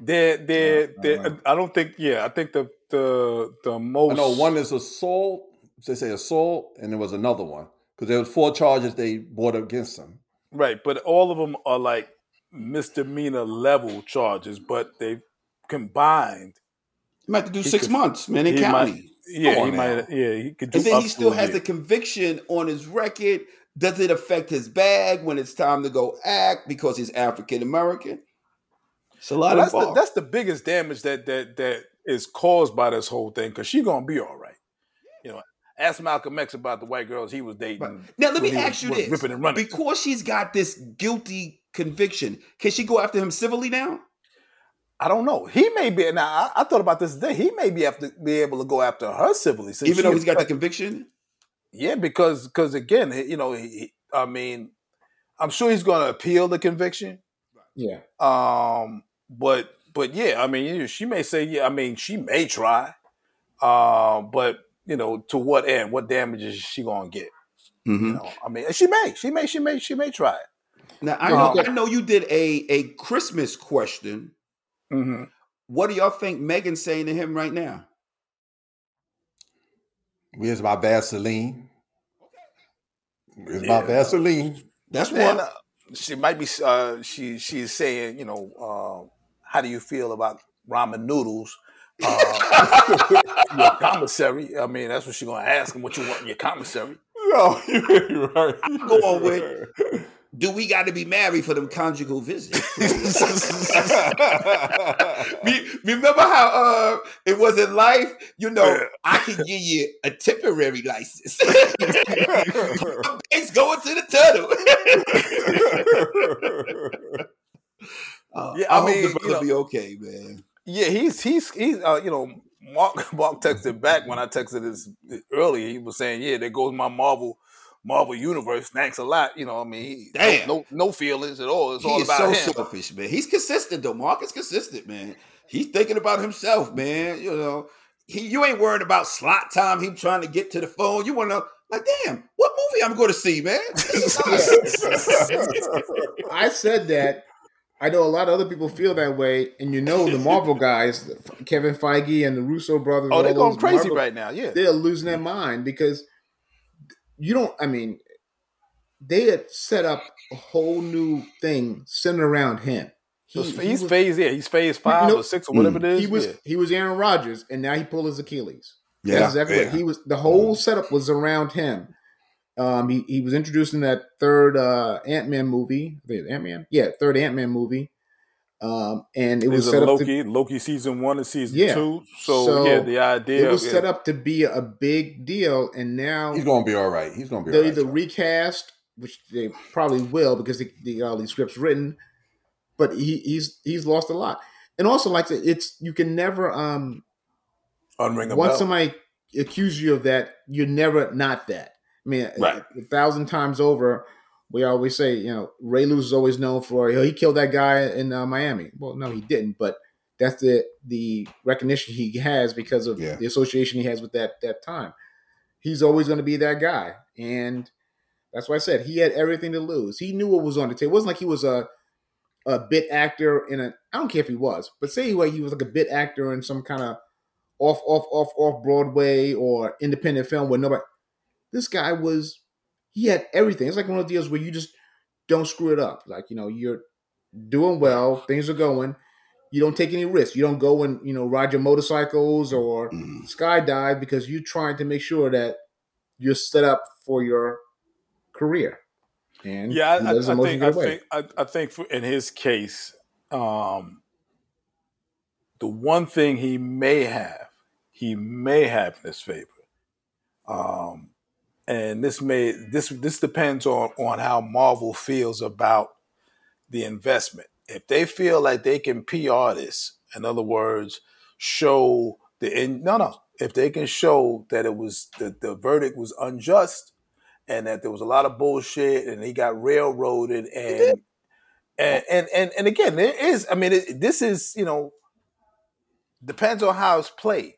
They're, they're, Uh, they're, uh. I don't think, yeah, I think the the the most. know one is assault. They say assault, and there was another one because there was four charges they brought against him. Right, but all of them are like misdemeanor level charges, but they combined. He might have to do He six could- months, man, in county. might- Yeah, he on might. Yeah, he could do. And then he still has year. the conviction on his record. Does it affect his bag when it's time to go act because he's African American? It's a lot Well, that's the involved. that's the biggest damage that that that is caused by this whole thing because she's gonna be all right. You know, ask Malcolm X about the white girls he was dating. Right. Now let me he was- ask you this: ripping and running. because she's got this guilty conviction, can she go after him civilly now? I don't know. He may be now. I, I thought about this today. He may be have to be able to go after her civilly, since Even though he's got the conviction, yeah, because because again, you know, he, he- I mean, I'm sure he's going to appeal the conviction. yeah. Um, but but yeah, I mean, she may say, yeah, I mean, she may try, um, but you know, to what end? What damage is she gonna get? You know, I mean, she may, she may, she may, she may try it. now I No, know okay. I know you did a a Christmas question. Mm-hmm. What do y'all think Meagan's saying to him right now? Where's my Vaseline? Where's Yeah. my Vaseline? That's And one. uh, she might be, uh, she she's saying, you know, uh, how do you feel about ramen noodles? Uh, your commissary. I mean, that's what she's gonna ask him. What you want in your commissary? No, you're right. I'm going with- do we got to be married for them conjugal visits? Remember how uh, it was in life? You know, I can give you a temporary license. It's going to the tunnel. uh, Yeah, I, I hope mean, the you know- be okay, man. Yeah, he's he's he's uh, you know Mark Mark texted back when I texted this earlier. He was saying, "Yeah, there goes my Marvel Marvel universe. Thanks a lot." You know, I mean, he, Damn. no, no no feelings at all. It's he all is about so him. selfish, man. He's consistent though. Mark is consistent, man. He's thinking about himself, man. You know, he you ain't worried about slot time. Him trying to get to the phone. You want to like, damn, what movie I'm going to see, man? I said that. I know a lot of other people feel that way, and you know the Marvel guys, Kevin Feige and the Russo brothers. Oh, they're going crazy Marvel- right now. Yeah, They're losing their mind because you don't. I mean, they had set up a whole new thing centered around him. So He- he's he was- phase. Yeah, he's phase five know, or six or whatever it is. He was yeah. he was Aaron Rodgers, and now he pulled his Achilles. Yeah, That's exactly yeah. he was. The whole setup was around him. Um, he, he was introduced in that third uh, Ant Man movie. Ant Man, yeah, third Ant Man movie. Um, and it It was was set up to, Loki, Loki season one and season Yeah. two. So, So, yeah, the idea it was yeah. set up to be a big deal, and now He's gonna be all right. He's gonna be all they right. either recast, which they probably will because they, they got all these scripts written, but he, he's he's lost a lot. And also, like I it's you can never um unring a once bell. somebody accuses you of that, you're never not that. I mean, a- Right. a, thousand times over, we always say, you know, Ray Lewis is always known for "Oh, he killed that guy in uh, Miami. Well, no, he didn't, but that's the the recognition he has because of Yeah. the association he has with that that time. He's always going to be that guy, and that's why I said he had everything to lose. He knew what was on the table. It wasn't like he was a a bit actor in a. I don't care if he was, but say like he was like a bit actor in some kind of off off off off Broadway or independent film where nobody. This guy was. He had everything. It's like one of the deals where you just don't screw it up. Like you know you're doing well, things are going. You don't take any risks. You don't go and you know ride your motorcycles or Mm. skydive because you're trying to make sure that you're set up for your career. And Yeah, he I, I, let I think I think I, I think for, in his case, um, the one thing he may have, he may have in his favor, um, and this may this this depends on on how Marvel feels about the investment. If they feel like they can PR this, in other words, show the in, no no, if they can show that it was the, the verdict was unjust and that there was a lot of bullshit and he got railroaded and and and and, and again there is I mean it, this is you know depends on how it's played.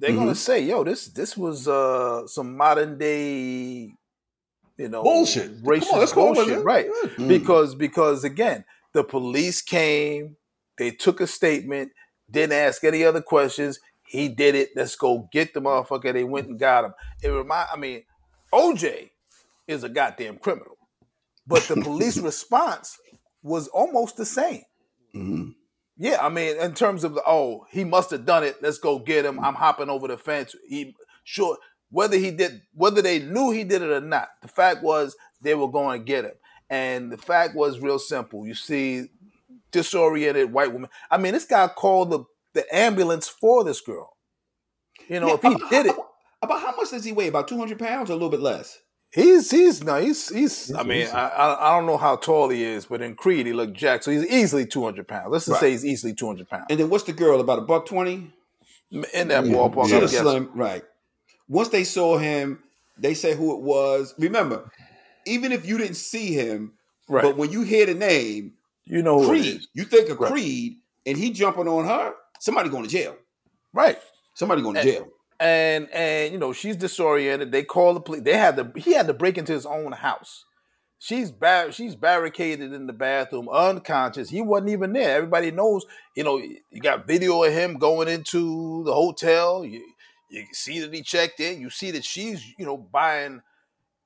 They're gonna say, "Yo, this this was uh some modern day, you know, Bullshit. On, racist with bullshit, it. right?" Mm. because because again the police came they took a statement didn't ask any other questions he did it let's go get the motherfucker they went and got him it remind i mean oj is a goddamn criminal but the police response was almost the same Mhm. Yeah i mean in terms of the, oh he must have done it. Let's go get him. I'm hopping over the fence. He sure whether he did whether they knew he did it or not the fact was they were going to get him. And the fact was real simple. You see disoriented white woman. I mean this guy called the, the ambulance for this girl. You know Yeah, if he about- did it About how much does he weigh? About 200 pounds or a little bit less? He's he's no he's he's i mean easy. I, I i don't know how tall he is but in creed he looked jacked so he's easily 200 pounds let's just Right. say he's easily 200 pounds And then what's the girl? About a buck 20? in that Yeah, ballpark She I guess. slim, right. Once they saw him, they said who it was. Remember, even if you didn't see him, right but when you hear the name you know who it Creed, you think of Right. Creed, and he jumping on her, somebody going to jail. right Somebody going to And- jail. And and you know she's disoriented. They call the police. They had to. He had to break into his own house. She's bar- She's barricaded in the bathroom, unconscious. He wasn't even there. Everybody knows. You know, you got video of him going into the hotel. You you see that he checked in. You see that she's you know buying.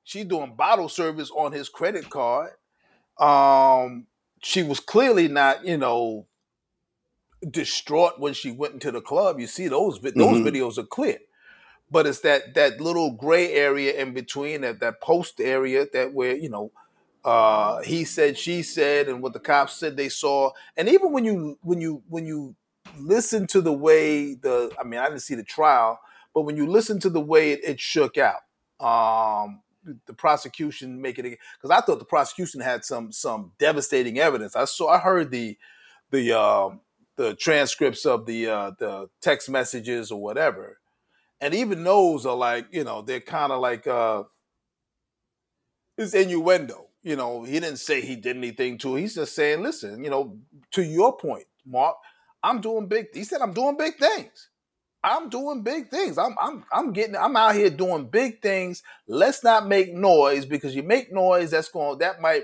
She's doing bottle service on his credit card. Um, she was clearly not you know distraught when she went into the club. You see those those Mhm. videos are clear, but it's that that little gray area in between that that post area that where you know uh, he said, she said, and what the cops said they saw. And even when you when you when you listen to the way the I mean I didn't see the trial, but when you listen to the way it, it shook out, um, the prosecution making it because I thought the prosecution had some some devastating evidence. I saw I heard the the um, the transcripts of the uh, the text messages or whatever, and even those are like you know they're kind of like uh, it's innuendo. You know, he didn't say he did anything to. He's just saying, listen, you know, to your point, Mark, I'm doing big. He said I'm doing big things. I'm doing big things. I'm I'm I'm getting I'm out here doing big things. Let's not make noise because you make noise that's going that might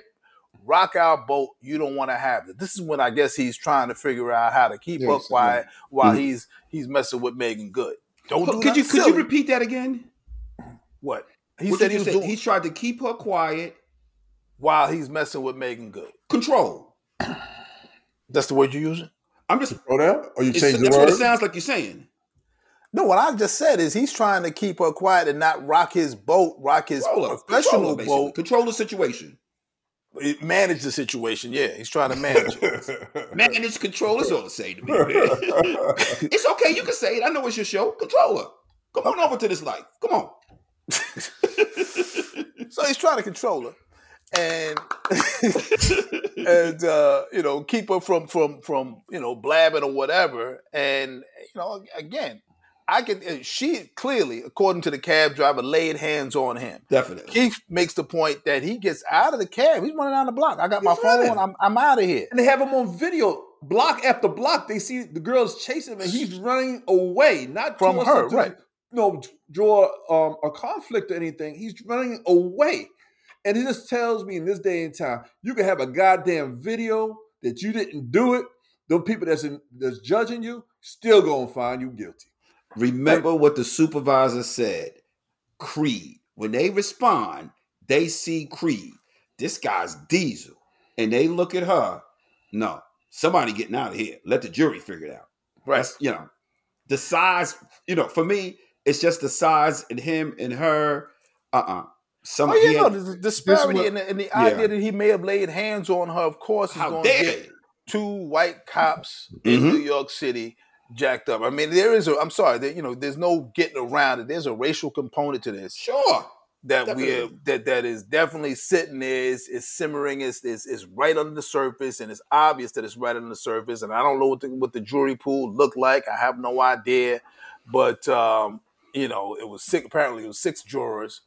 rock our boat. You don't want to have it. This is when I guess he's trying to figure out how to keep Yes, up quiet while Mhm. he's he's messing with Meagan Good. Don't do Could you nothing could you repeat that again? what he What said he was said? doing He tried to keep her quiet. while he's messing with Meagan Good. Control. That's the word you're using. I'm just. Throw that, or you It's, change the that's what it sounds like you're saying. No, what I just said is he's trying to keep her quiet and not rock his boat, rock his Control her. professional Control her, boat, Control the situation. Manage the situation. Yeah, he's trying to manage it. Manage control is all to say to me, it's okay. You can say it. I know it's your show. Control her. Come on over to this life. Come on. So he's trying to control her and and uh, you know keep her from from from you know blabbing or whatever. And you know again, I can. uh, She clearly, according to the cab driver, laid hands on him. Definitely. Keith makes the point that he gets out of the cab. He's running down the block. I got my running. phone. I'm I'm out of here. and they have him on video, block after block. They see the girls chasing him, and he's running away, not From her, to, right. Know, draw um, a conflict or anything. He's running away, and it just tells me in this day and time, you can have a goddamn video that you didn't do it. The people that's in, that's judging you still gonna find you guilty. Remember what the supervisor said. Creed. When they respond, they see Creed. This guy's Diesel. And they look at her. No, somebody getting out of here. Let the jury figure it out. Right. That's, you know, the size, you know, for me, it's just the size and him and her. Uh-uh. Some Oh yeah, he no, the, disparity what- and the, and the Yeah. idea that he may have laid hands on her, of course, is going to get two white cops in Mhm. New York City jacked up. I mean, there is a. I'm sorry, there, you know, there's no getting around it. There's a racial component to this Sure. that we that that is definitely sitting there, is, is simmering, is, is is right under the surface, and it's obvious that it's right under the surface. And I don't know what the what the jury pool looked like. I have no idea, but um, you know, it was six. Apparently, it was six jurors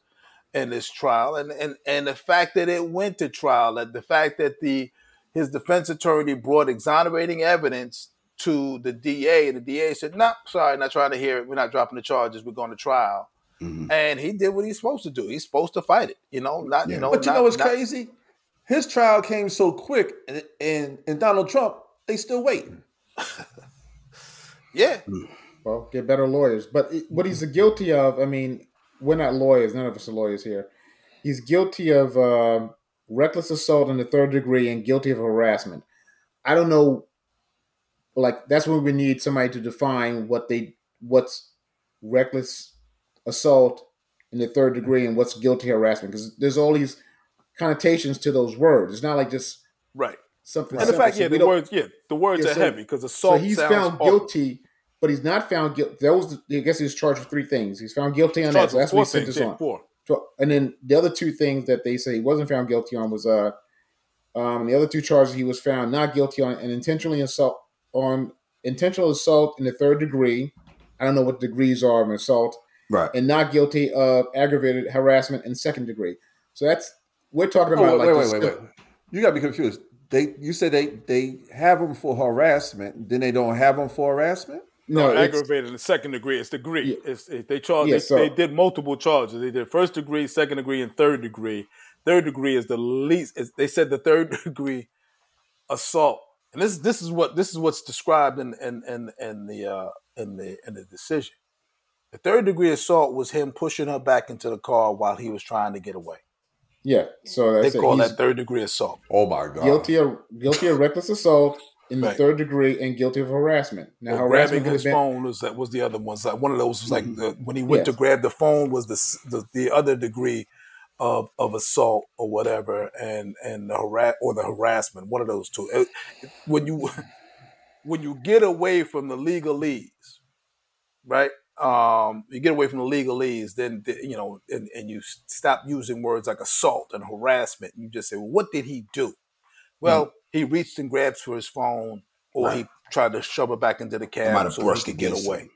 in this trial, and and and the fact that it went to trial, that the fact that the his defense attorney brought exonerating evidence to the DA, and the DA said, "No, sorry, not trying to hear it. We're not dropping the charges. We're going to trial." Mhm. And he did what he's supposed to do. He's supposed to fight it, you know. Not Yeah. you know. But you not- know what's not- crazy? His trial came so quick, and, and and Donald Trump, they still waiting. Yeah, Well, get better lawyers. But it- what he's guilty of, I mean, we're not lawyers. None of us are lawyers here. He's guilty of um reckless assault in the third degree and guilty of harassment. I don't know. Like that's when we need somebody to define what they what's reckless assault in the third degree and what's guilty harassment because there's all these connotations to those words. It's not like just right. something. And the fact, So yeah, the words, yeah, the words Yeah, are so- heavy because assault. so he's found awful. guilty, but he's not found guilty. That was, the, I guess, he was charged with three things. He's found guilty on that. So that's what he sent things, this yeah, on. four. So- And then the other two things that they say he wasn't found guilty on was uh, um, the other two charges he was found not guilty on and intentionally assault on intentional assault in the third degree. I don't know what degrees are of assault, Right. and not guilty of aggravated harassment in second degree. So that's we're talking Oh, about wait, like wait, wait, wait, wait. You got to be confused. They, you said they they have them for harassment, then they don't have them for harassment. No, No, aggravated in the second degree. It's degree. Yeah. It's, it, they charge. Yeah, they, so- they did multiple charges. They did first degree, second degree, and third degree. Third degree is the least. Is, they said the third degree assault, and this this is what this is what's described in in in, in the uh, in the in the decision. The third degree assault was him pushing her back into the car while he was trying to get away. yeah. So They that's it. call He's that third degree assault. Oh my god! guilty of guilty of reckless assault in the Right. third degree and guilty of harassment. Now, Well, harassment grabbing his been phone was that was the other ones. Like one of those was like the, when he went Yes. to grab the phone was the, the the other degree of of assault or whatever, and and the harass or the harassment, one of those two. It- when you when you get away from the legalese, right? Um, you get away from the legalese, then the- you know, and, and you stop using words like assault and harassment. You just say, well, "What did he do?" Well, he reached and grabbed for his phone, or he tried to shove it back into the might cab have so he could get away.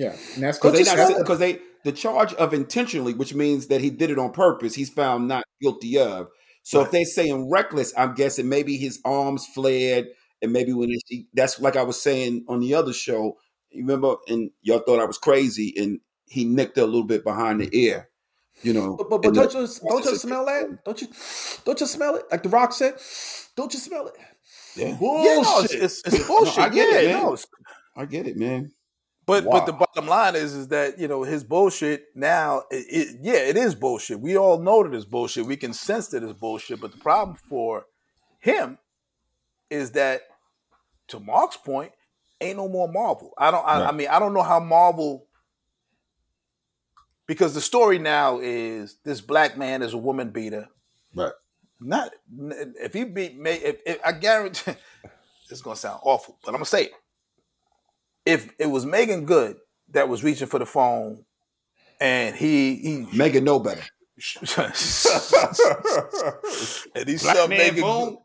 Him. Yeah, and that's Because they not because they the charge of intentionally, which means that he did it on purpose, he's found not guilty of. So if Right. they saying reckless, I'm guessing maybe his arms flared, and maybe when he, that's like I was saying on the other show. You remember, and y'all thought I was crazy, and he nicked her a little bit behind the ear. You know, But, but, but don't the- you don't you smell that? Don't you don't you smell it? Like the Rock said, don't you smell it? yeah, Bullshit. Yeah, no, it's, it's, it's bullshit. I get it, yeah, man. no, it's, I get it, man. But but the bottom line is is that you know his bullshit now. It, it, yeah, it is bullshit. We all know that it's bullshit. We can sense that it's bullshit. But the problem for him is that, to Mark's point, ain't no more Marvel. I don't. I, I mean, I don't know how Marvel. Because the story now is this black man is a woman beater. Right. Not if he beat me. If, if I guarantee, it's gonna sound awful, but I'm gonna say it. If it was Meagan Good that was reaching for the phone, and he he Meagan know better. and he Black shoved Meagan phone.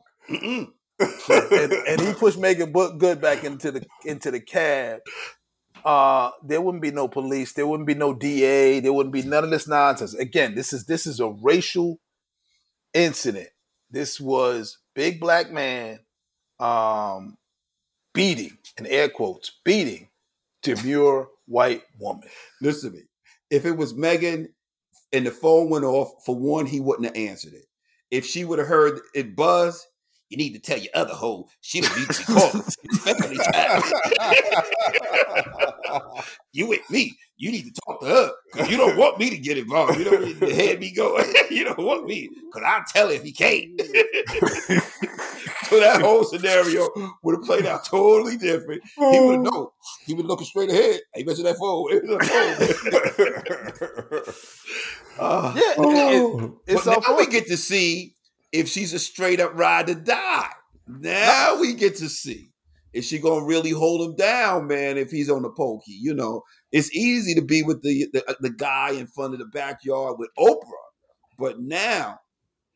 And, and he pushed Meagan Bu- Good back into the into the cab. Uh, there wouldn't be no police. There wouldn't be no DA. There wouldn't be none of this nonsense. Again, this is this is a racial incident. This was big black man um, beating, in air quotes, beating demure white woman. Listen to me. If it was Meagan and the phone went off, for one, he wouldn't have answered it. If she would have heard it buzz, you need to tell your other hoe she don't need to be calling, you with me. You need to talk to her because you don't want me to get involved. You don't need to head me go. you don't want me because I'll tell her if he can't. so that whole scenario would have played out totally different. He would have known. He was looking straight ahead. He mentioned that phone. It was a phone. Ah. Yeah, it- it- it's but now we get to see if she's a straight up ride or die. Now we get to see is she gonna really hold him down, man? If he's on the pokey, you know, it's easy to be with the the, the guy in front of the backyard with Oprah, but now.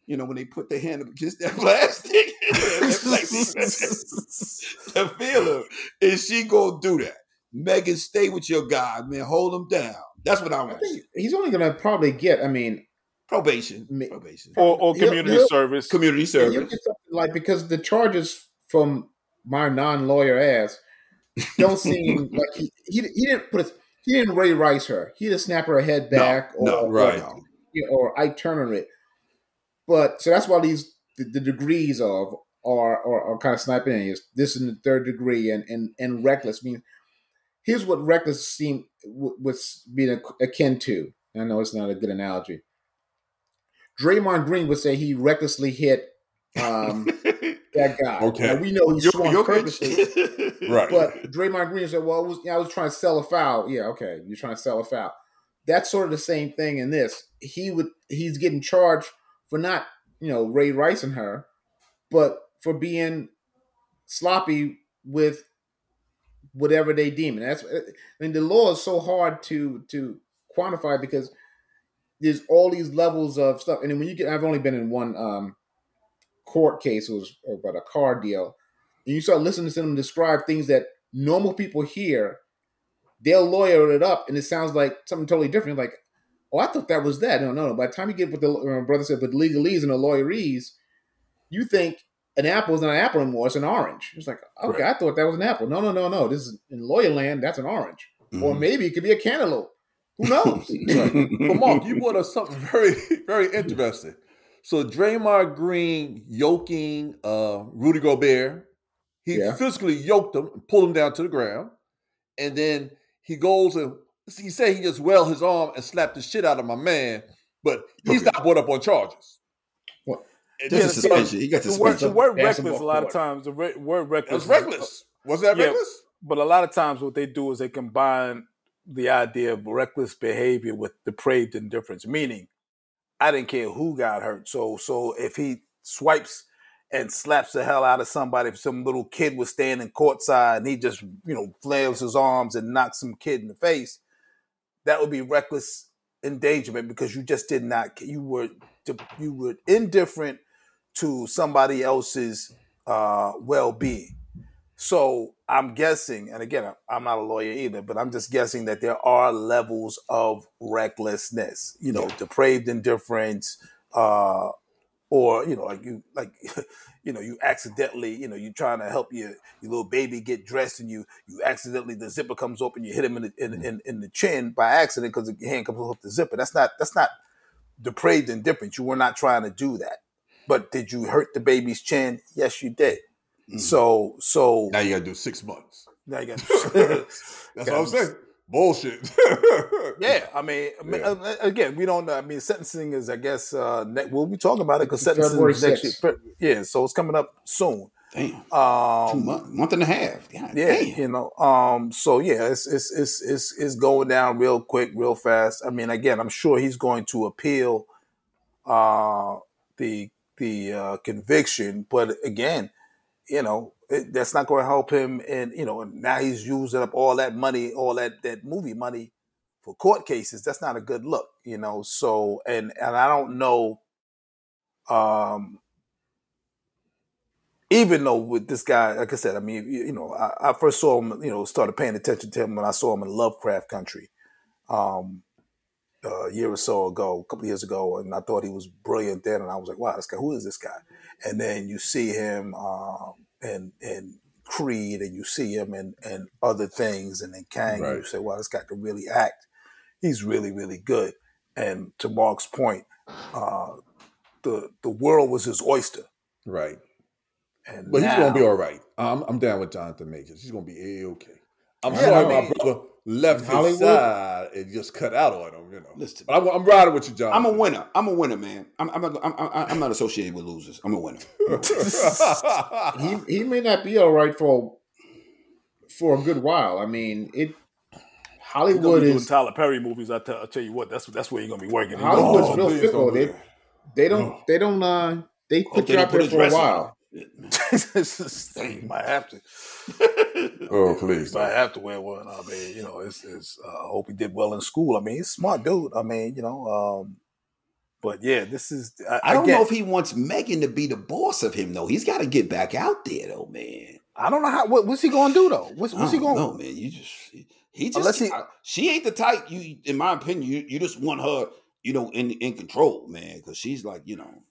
You know, when they put their hand up against that plastic, the feeler, is she gonna do that? Meagan, stay with your guy, man. Hold him down. That's what I I want. think he's only going to probably get. I mean, Probation. Me- Probation. or, or He'll- community he'll- service. Community you service. get something like because the charges from my non-lawyer ass don't seem like he, he he didn't put his, he didn't Ray Rice her. He didn't snap her head back or, no, or, right. no. you know, or Ike Turner it. But so that's why these the, the degrees of are are, are kind of sniping in. Is this in the third degree and and and reckless means here's what reckless seem w- was being akin to. I know it's not a good analogy. Draymond Green would say he recklessly hit um, that guy. Okay. Now, we know he Yo- swung Jokic. purposely, Right. but Draymond Green said, "Well, it was, I was trying to sell a foul." Yeah, okay, you're trying to sell a foul. That's sort of the same thing in this. He would he's getting charged for not you know Ray Rice and her, but for being sloppy with whatever they deem. And that's I mean the law is so hard to to quantify because there's all these levels of stuff. And when you get, I've only been in one um, court case. It was about a car deal, and you start listening to them describe things that normal people hear. They'll lawyer it up, and it sounds like something totally different. Like, oh, I thought that was that. No, no, no. By the time you get with the uh, brother said, with legalese and the lawyerese, you think an apple is not an apple anymore; it's an orange. It's like, okay, I thought that was an apple. No, no, no, no. This is in lawyer land. That's an orange, or maybe it could be a cantaloupe. Who knows? But Mark, you brought up something very, very interesting. So Draymond Green yoking uh, Rudy Gobert, he Yeah. physically yoked him and pulled him down to the ground, and then he goes and he said he just welled his arm and slapped the shit out of my man, but he's Okay. not brought up on charges. What? And That's Yeah, a so- suspension. He got The word, the word reckless, a lot of times, the re- word reckless. That's reckless. Was that Yeah. reckless? But a lot of times, what they do is they combine the idea of reckless behavior with depraved indifference, meaning I didn't care who got hurt. So so if he swipes and slaps the hell out of somebody, if some little kid was standing courtside and he just you know flails his arms and knocks some kid in the face, that would be reckless endangerment because you just did not you were you were indifferent to somebody else's uh, well-being. So I'm guessing, and again, I'm not a lawyer either, but I'm just guessing that there are levels of recklessness, you know, depraved indifference, uh, or you know, like you, like, you know, you accidentally, you know, you're trying to help your your little baby get dressed, and you you accidentally the zipper comes open, you hit him in the in, in, in the chin by accident because your hand comes off the zipper. That's not that's not depraved indifference. You were not trying to do that. But did you hurt the baby's chin? Yes, you did. Mm. So so now you gotta do six months. Now you got to. That's what I'm saying. Bullshit. yeah, I mean, yeah. Uh, again, we don't. I mean, sentencing is, I guess, uh, ne- we'll be talking about it because sentencing is next year. Yeah, so it's coming up soon. Damn, um, two month, month and a half. God, yeah, damn. you know. Um, so yeah, it's, it's it's it's it's going down real quick, real fast. I mean, again, I'm sure he's going to appeal uh, the the uh, conviction, but again, you know, it, that's not going to help him. And you know, now he's using up all that money, all that that movie money for court cases. That's not a good look, you know. So, and and I don't know, um, even though with this guy, like I said, I mean, you, know, I, I, first saw him, you know, started paying attention to him when I saw him in Lovecraft Country. Um, a year or so ago, a couple years ago, and I thought he was brilliant then, and I was like, "Wow, this guy, who is this guy?" And then you see him um, in in Creed, and you see him in, in other things, and then Kang, right. and you say, "Wow, this guy can really act. He's really, really good." And to Mark's point, uh, the the world was his oyster, right? And but now, he's gonna be all right. I'm I'm down with Jonathan Majors. He's gonna be a okay. I'm yeah, sorry, I mean, my brother left Hollywood. his side and just cut out on him. You know, listen, but I'm, I'm riding with you, John. I'm a winner. I'm a winner, man. I'm I'm, I'm, I'm not associated with losers. I'm a winner. he he may not be all right for for a good while. I mean, it Hollywood is Tyler Perry movies. I tell, I tell you what, that's that's where you're gonna be working. Hollywood's oh, real fickle. They, they don't they don't uh they put you out there for a while. Might have to. oh please! I have to wear one. I mean, you know, it's. it's uh, I hope he did well in school. I mean, he's smart dude. I mean, you know, um, but yeah, this is. I, I don't know if he wants Meagan to be the boss of him though. He's got to get back out there though, man. I don't know how. What, what's he going to do though? What's, what's he going? No, man. You just he just. He, she ain't the type. You, in my opinion, you, you just want her, you know, in in control, man, because she's like, you know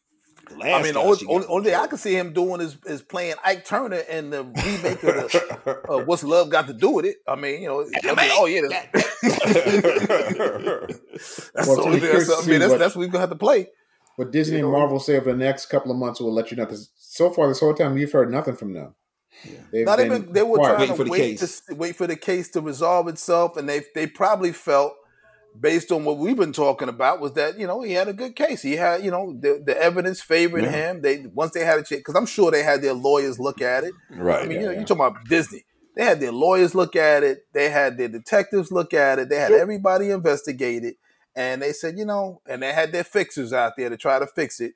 I mean, the only, only, only, thing I can see him doing is is playing Ike Turner in the remake of the, uh, "What's Love Got to Do with It." I mean, you know, be, oh yeah, that's, that's, well, only, that's, I mean, that's, what, that's what we're gonna have to play. What Disney you know? and Marvel say over the next couple of months will let you know because so far this whole time you've heard nothing from them. Yeah. Not even they were quiet. trying to wait to wait for the case to resolve itself, and they they probably felt based on what we've been talking about, was that you know he had a good case. He had you know the, the evidence favored yeah. him. They once they had a check because I'm sure they had their lawyers look at it. Right. I mean, yeah, you know, yeah. you're talking about Disney. They had their lawyers look at it. They had their detectives look at it. They had everybody investigate it, and they said, you know, and they had their fixers out there to try to fix it.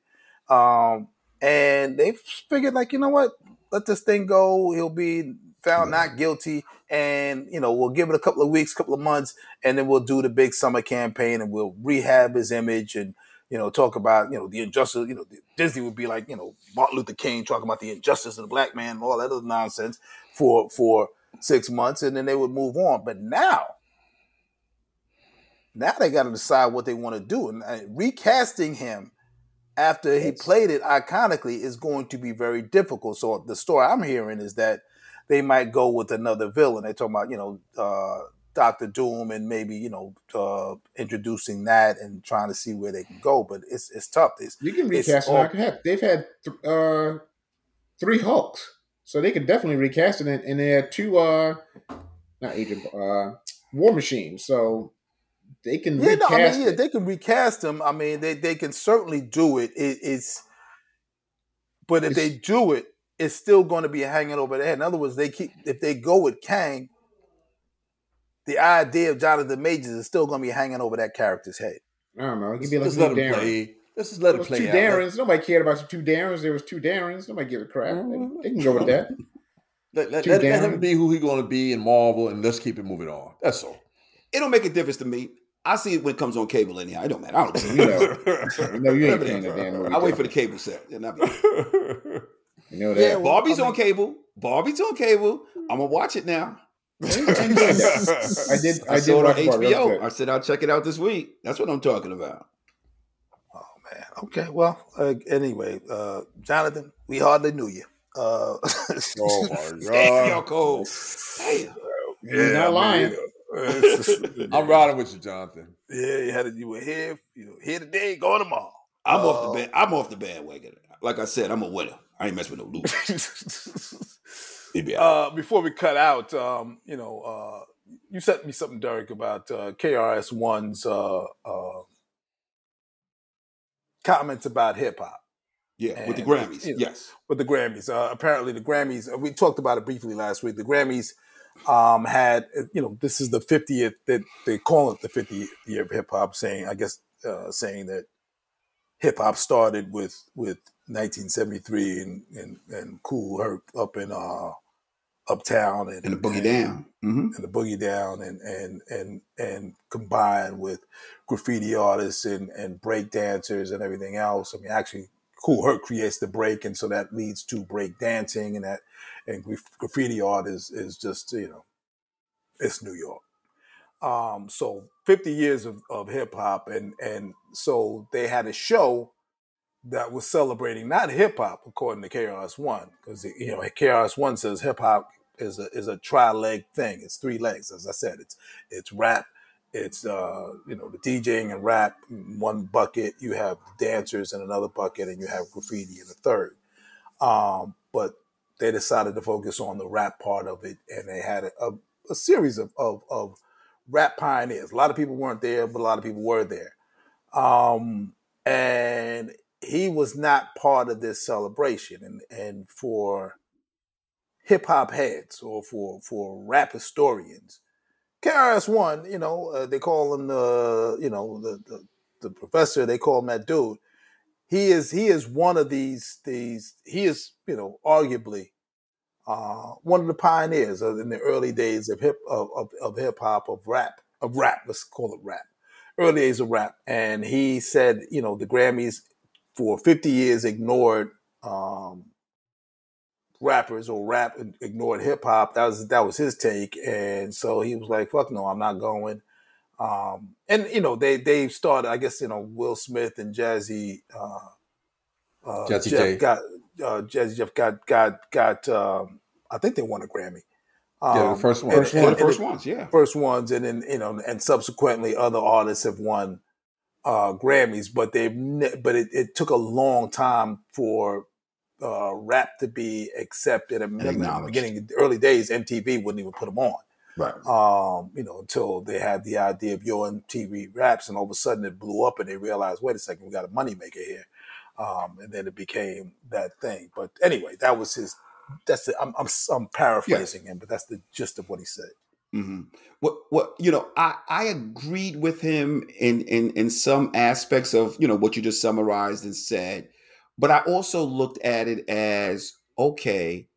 Um, and they figured, like, you know what, let this thing go. He'll be found not guilty, and you know we'll give it a couple of weeks, couple of months, and then we'll do the big summer campaign, and we'll rehab his image, and you know talk about you know the injustice. You know Disney would be like you know Martin Luther King talking about the injustice of the black man and all that other nonsense for for six months, and then they would move on. But now, now they got to decide what they want to do, and uh, recasting him after he played it iconically is going to be very difficult. So the story I'm hearing is that they might go with another villain. They're talking about, you know, uh, Doctor Doom and maybe, you know, uh, introducing that and trying to see where they can go. But it's it's tough. It's, you can recast it. Heck, they've had th- uh, three Hulks. So they could definitely recast it. And, and they had two, uh, not Agent, uh, War Machine. So they can yeah, recast no, I mean, yeah, they can recast them. I mean, they, they can certainly do it. it it's, but if it's, they do it, is still going to be hanging over their head. In other words, they keep if they go with Kang, the idea of Jonathan Majors is still going to be hanging over that character's head. I don't know. It could be like just let him play. Let's just let There it play two out. Darrins. Nobody cared about your two Darrins. There was two Darrins. Nobody give a crap. They, mm-hmm. they can go with that. Let, let, let, let him be who he's going to be in Marvel, and let's keep it moving on. That's all. It don't make a difference to me. I see it when it comes on cable anyhow. It don't matter. I don't see You know, you you ain't Whatever paying they- the damn. I wait for the cable set. And I'll be- You know Yeah, well, Barbie's I mean- on cable. Barbie's on cable. I'm gonna watch it now. I did. I I, did saw it on watch Barbie. That HBO. I said I'll check it out this week. That's what I'm talking about. Oh man. Okay. Well, uh, anyway, uh, Jonathan, we hardly knew you. Uh, Oh my Damn, y'all god! cold. Damn. You're not lying. it's just- I'm riding with you, Jonathan. Yeah, you had it. You were here. You know, here today, gone tomorrow. I'm Uh, off the band. I'm off the bandwagon. Like I said, I'm a winner. I ain't mess with no loser. It be uh, before we cut out, um, you know, uh, you sent me something, Derek, about uh, KRS One's uh, uh, comments about hip hop. yeah, with the Grammys. you know, Yes. with the Grammys. Uh, apparently, the Grammys. uh, We talked about it briefly last week. The Grammys um, had, uh, you know, this is the 50th that they call it the 50th year of hip hop. Saying, I guess, uh, saying that hip hop started with with 1973 and and, and Kool Herc up in uh, Uptown and, And the boogie down. hmm and the boogie down and and and and combined with graffiti artists and and break dancers and everything else. I mean, actually, Kool Herc creates the break, and so that leads to break dancing, and that and graffiti art is is just you know, it's New York. Um, so 50 years of, of hip hop, and and so they had a show that was celebrating not hip hop according to KRS One, because you know KRS One says hip hop is a is a tri leg thing. It's three legs, as I said. It's it's rap, it's uh you know the DJing and rap in one bucket. You have dancers in another bucket, and you have graffiti in the third. Um, but they decided to focus on the rap part of it, and they had a, a, a series of, of of rap pioneers. A lot of people weren't there, but a lot of people were there. Um, and he was not part of this celebration. And and for hip hop heads or for for rap historians, KRS One, you know, uh, they call him the you know the, the the professor. They call him that dude. He is he is one of these these. He is you know arguably uh, one of the pioneers in the early days of hip of, of, of hip hop of rap of rap. Let's call it rap. Early days of rap, and he said, you know, the Grammys for 50 years ignored um, rappers or rap ignored hip hop. That was that was his take, and so he was like, "Fuck no, I'm not going." Um, and you know, they they started. I guess you know Will Smith and Jazzy. Uh, uh, Jazzy Jeff J. got uh, Jazzy Jeff got got got. Um, I think they won a Grammy. Yeah, the Um, first one. and- First one, the and- first ones, yeah. first ones, and then you know, and subsequently other artists have won uh, Grammys, but they've ne- but it, it took a long time for uh, rap to be accepted. I remember in the beginning, the early days, MTV wouldn't even put them on. Right. Um, you know, until they had the idea of your MTV raps, and all of a sudden it blew up, and they realized, wait a second, we got a moneymaker here, um, and then it became that thing. But anyway, that was his. That's the. I'm I'm, I'm paraphrasing him, but that's the gist of what he said. Hmm What what you know, I I agreed with him in in in some aspects of you know what you just summarized and said, but I also looked at it as okay,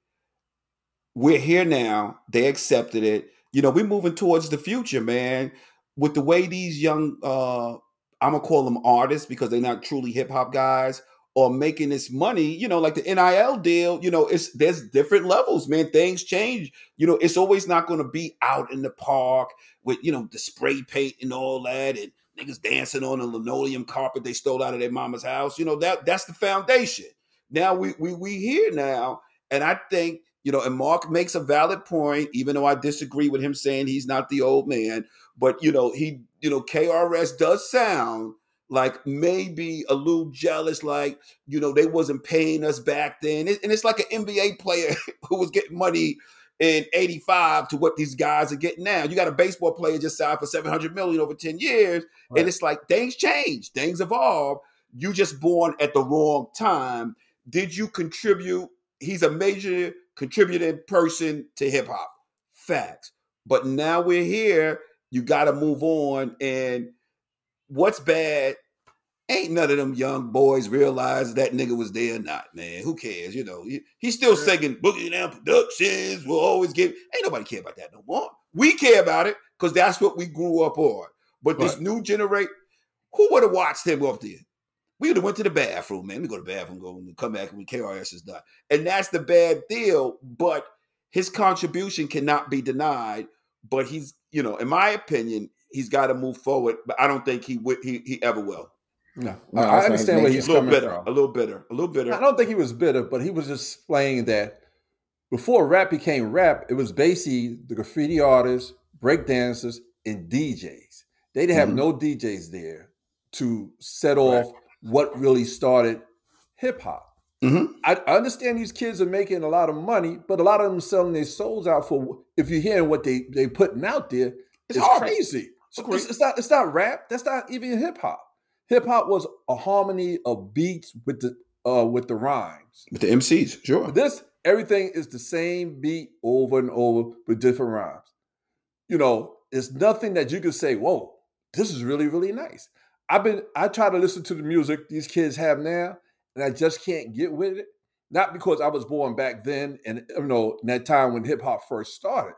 we're here now. They accepted it. You know, we're moving towards the future, man. With the way these young, uh, I'm gonna call them artists because they're not truly hip hop guys, are making this money. You know, like the NIL deal. You know, it's there's different levels, man. Things change you know, it's always not going to be out in the park with, you know, the spray paint and all that and niggas dancing on a linoleum carpet they stole out of their mama's house. You know, that that's the foundation. Now we we we here now. And I think, you know, and Mark makes a valid point, even though I disagree with him saying he's not the old man. But you know, he, you know, KRS does sound like maybe a little jealous, like, you know, they wasn't paying us back then. And it's like an NBA player who was getting money in 85 to what these guys are getting now. You got a baseball player just signed for 700 million over 10 years. Right. And it's like things change, things evolve. You just born at the wrong time. Did you contribute? He's a major contributing person to hip hop. Facts. But now we're here. You got to move on. And what's bad Ain't none of them young boys realize that nigga was there or not, man. Who cares? You know, he, he's still singing Boogie Down Productions. We'll always give. Ain't nobody care about that no more. We care about it because that's what we grew up on. But this new generation, who would have watched him up there? We would have went to the bathroom, man. We go to the bathroom, go and come back when KRS is done. And that's the bad deal. But his contribution cannot be denied. But he's, you know, in my opinion, he's got to move forward. But I don't think he would. He, he ever will. No, No, I- that's I not understand his where he's A little bitter. from. A little bitter. A little bitter. I don't think he was bitter, but he was just explaining that before rap became rap, it was basically the graffiti artists, break dancers, and DJs. They didn't have Mhm. no DJs there to set off what really started hip hop. Mhm. I, I understand these kids are making a lot of money, but a lot of them selling their souls out for. If you're hearing what they they putting out there, It's it's, crazy. So it's, it's not it's not rap. That's not even hip hop. Hip hop was a harmony of beats with the uh with the rhymes. With the MCs, sure. This everything is the same beat over and over with different rhymes. You know, it's nothing that you can say, "Whoa, this is really really nice." I've been I try to listen to the music these kids have now, and I just can't get with it. Not because I was born back then, and you know, in that time when hip hop first started,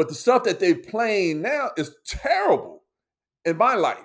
but the stuff that they playing now is terrible. In my life,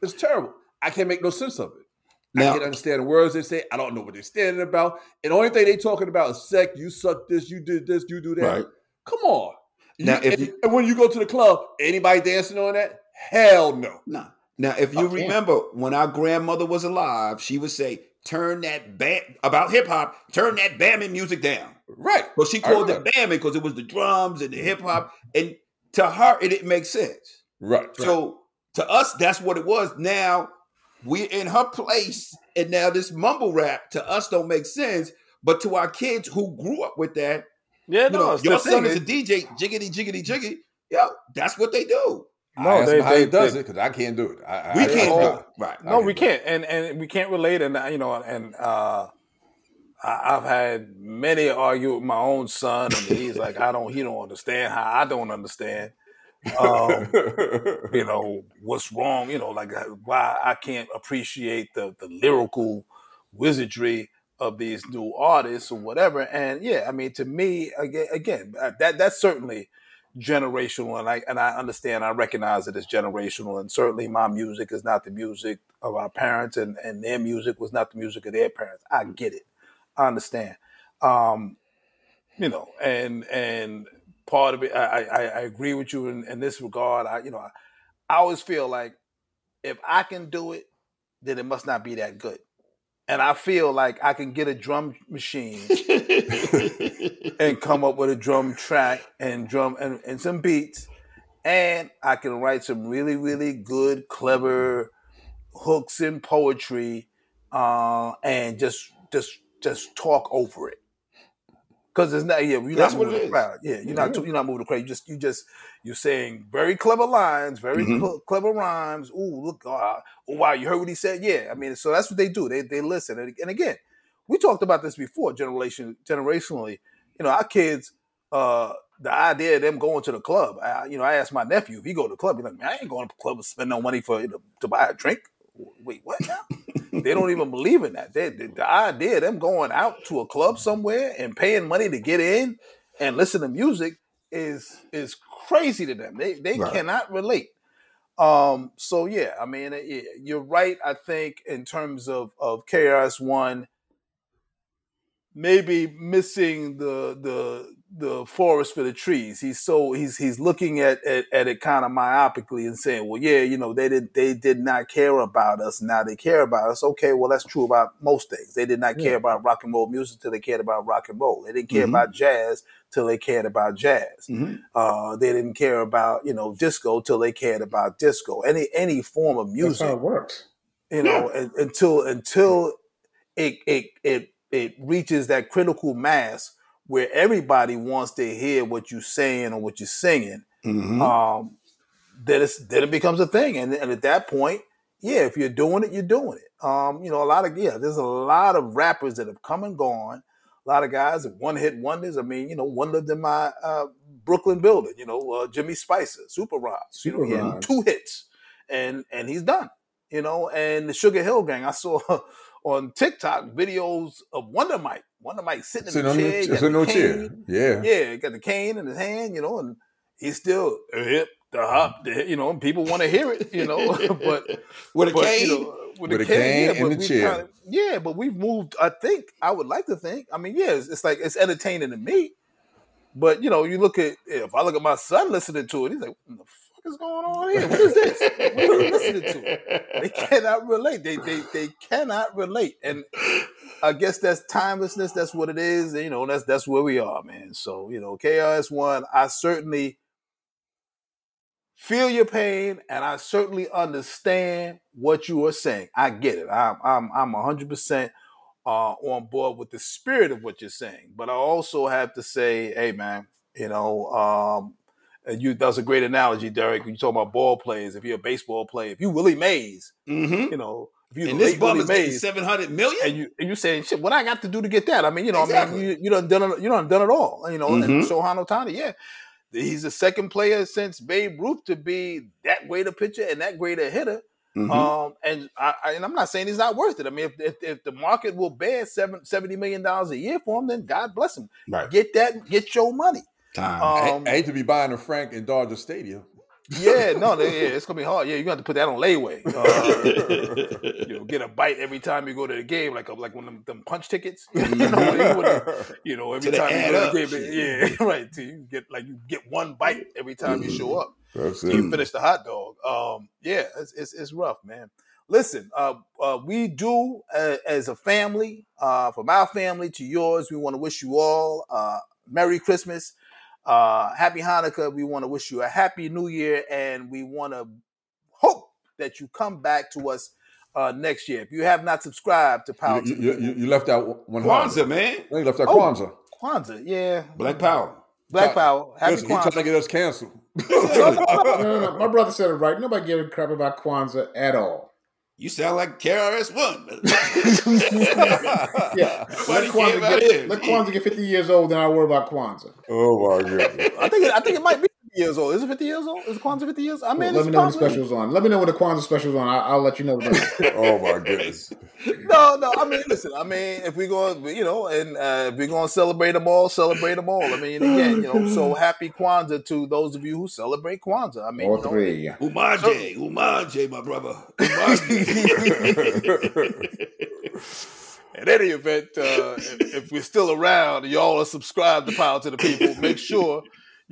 it's terrible. I can't make no sense of it. I can't understand the words they say. I don't know what they're standing about. And the only thing they talking about is sex. You suck this. You did this. You do that. Right. Come on. Now, You- if and, you- and when you go to the club, anybody dancing on that? Hell no. Nah. Now, if you Oh, yeah. remember when our grandmother was alive, she would say, "Turn that bam about hip hop. Turn that bamming music down." Right. But she called it remember. bamming because it was the drums and the hip hop, and to her it didn't make sense. Right. So to us, that's what it was. Now we're in her place, and now this mumble rap to us don't make sense. But to our kids who grew up with that, Yeah, you no, know, your son thing. is a DJ, jiggity, jiggity, jiggity. Yo, that's what they do. No, asked they- him how they- he does they- it because I can't do it. I, We I- can't I- do it. Right. no, I we can do can't, and and we can't relate. And uh, you know, and uh, I, I've had many argue with my own son, and he's like, I don't, he don't understand how I don't understand. Um, you know what's wrong. You know, like uh, why I can't appreciate the the lyrical wizardry of these new artists or whatever. And yeah, I mean, to me, again, again, uh, that that's certainly generational, and I and I understand, I recognize it as generational, and certainly my music is not the music of our parents, and and their music was not the music of their parents. I get it, I understand, um, you know, and and part of it, I I, I agree with you in, in this regard. I you know, I, I always feel like if I can do it, then it must not be that good. And I feel like I can get a drum machine and come up with a drum track and drum and, and some beats and i can write some really really good clever hooks in poetry uh, and just just just talk over it. Because it's not yeah you're That's not moving the is. crowd yeah you're not you're not moving the crowd you just you just you're saying very clever lines very Mhm. cl- clever rhymes. Ooh look uh, oh wow you heard what he said? Yeah i mean so that's what they do. They they listen. And, and again we talked about this before generation generationally. You know our kids uh the idea of them going to the club I, you know i asked my nephew if he go to the club he's like man i ain't going to the club and spend no money for you know, to buy a drink. Wait what they don't even believe in that. They, the, the idea of them going out to a club somewhere and paying money to get in and listen to music is is crazy to them. They they Right. cannot relate. Um so yeah i mean it- you're right i think in terms of of krs1 maybe missing the the the forest for the trees. He's so he's he's looking at at, at it kind of myopically and saying, well, yeah, you know, they did they did not care about us. Now they care about us. Okay, well, that's true about most things. They did not care Yeah. about rock and roll music till they cared about rock and roll. They didn't care Mhm. about jazz till they cared about jazz. Mhm. Uh, they didn't care about you know disco till they cared about disco. Any any form of That's music how it works. you know, un- until until it it it it reaches that critical mass where everybody wants to hear what you're saying or what you're singing. Mhm. Um, then it's then it becomes a thing, and, and at that point, yeah, if you're doing it, you're doing it. Um, you know, a lot of yeah, there's a lot of rappers that have come and gone. A lot of guys, one hit wonders. I mean, you know, one lived in my uh, Brooklyn building. You know, uh, Jimmy Spicer, Super Rods. You know, he had two hits, and and he's done. you know, and the Sugar Hill Gang. I saw on TikTok videos of Wonder Mike. Wonder Mike sitting in Sitting chair, the, sitting the chair. Yeah. Yeah, got the cane in his hand, you know, and he's still hip, the hop, the, you know, and people want to hear it, you know, but With a but, cane. you know, with, With a a cane, cane yeah, and but the we've chair. kinda- yeah, but we've moved. I think I would like to think. I mean, yeah, it's, it's like it's entertaining to me. But you know, you look at if I look at my son listening to it, he's like, "What the fuck is going on here? What is this? What are you listening to?" They cannot relate. They they they cannot relate, and I guess that's timelessness. That's what it is. You know, that's that's where we are, man. So you know, KRS One. I certainly feel your pain, and I certainly understand what you are saying. I get it. I'm I'm I'm hundred percent uh, on board with the spirit of what you're saying. But I also have to say, hey man, you know, um, and you that's a great analogy, Derek. When you talk about ball players, if you're a baseball player, if you Willie Mays, Mm-hmm. you know, if you And this Willie is Mays, seven hundred million. and you and you saying shit, what I got to do to get that? I mean, you know, I mean, you you done done it, you done done it all, you know. And Mhm. Shohei Ohtani, yeah, he's the second player since Babe Ruth to be that great a pitcher and that great a hitter. Mhm. Um, and I, I and I'm not saying he's not worth it. I mean, if if, if the market will bear seven, 70 million dollars a year for him, then God bless him. right. Get that, get your money. Time. I, Um, I hate to be buying a Frank in Dodger Stadium. yeah, no, yeah, it's gonna be hard. Yeah, you got to put that on layaway. Uh, you know, get a bite every time you go to the game, like a, like one of them, them punch tickets. you know, you wouldn't- you know, every time you add go up. to the game, yeah, right. So you get like you get one bite every time you show up. That's So you finish the hot dog. Um, yeah, it's, it's it's rough, man. Listen, uh, uh, we do uh, as a family, uh, from our family to yours, we want to wish you all uh, Merry Christmas, uh, Happy Hanukkah. We want to wish you a Happy New Year, and we want to hope that you come back to us uh, next year. If you have not subscribed to Power You, you, you, you left out one Kwanzaa, man. No, you left out Oh. Kwanzaa. Kwanzaa, yeah, Black Power. Black Power, Happy Listen, he trying to get us canceled. No, no, no. My brother said it right. Nobody gave a crap about Kwanzaa at all. You sound like KRS One. Yeah. Nobody Let care Kwanzaa, get, let Kwanzaa get 50 years old, then I'll worry about Kwanzaa. oh my goodness. I think it, I think it might be 50 years old. Is it 50 years old? Is it Kwanzaa 50 years? I mean, let me know when the probably- special's on. Let me know when the Kwanzaa special's on. I, I'll let you know. Then. Oh my goodness. No, no. I mean, listen. I mean, if we're going, you know, and uh, if we're going to celebrate them all, celebrate them all. I mean, again, you know, so happy Kwanzaa to those of you who celebrate Kwanzaa. I mean, All you know, three. Umoja, Umoja, my brother. Umoja. In any event, uh, if, if we're still around, y'all are subscribed to Power to the People. Make sure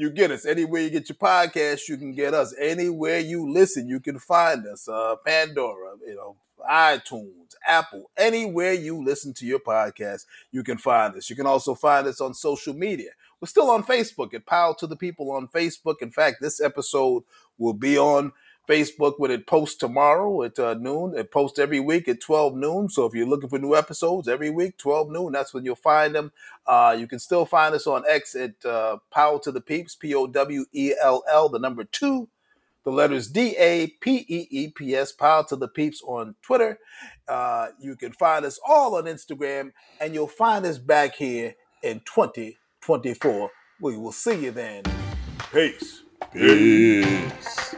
you get us anywhere you get your podcast. You can get us anywhere you listen. You can find us. Uh, Pandora, you know, iTunes, Apple, anywhere you listen to your podcast, you can find us. You can also find us on social media. We're still on Facebook at Power to the People on Facebook. In fact, this episode will be on Facebook when it posts tomorrow at uh, noon. It posts every week at 12 noon. So if you're looking for new episodes every week, 12 noon, that's when you'll find them. Uh, you can still find us on X at uh, Power to the Peeps, P O W E L L, the number two, the letters D A P E E P S, Power to the Peeps on Twitter. Uh, you can find us all on Instagram, and you'll find us back here in 2024. We will see you then. Peace. Peace.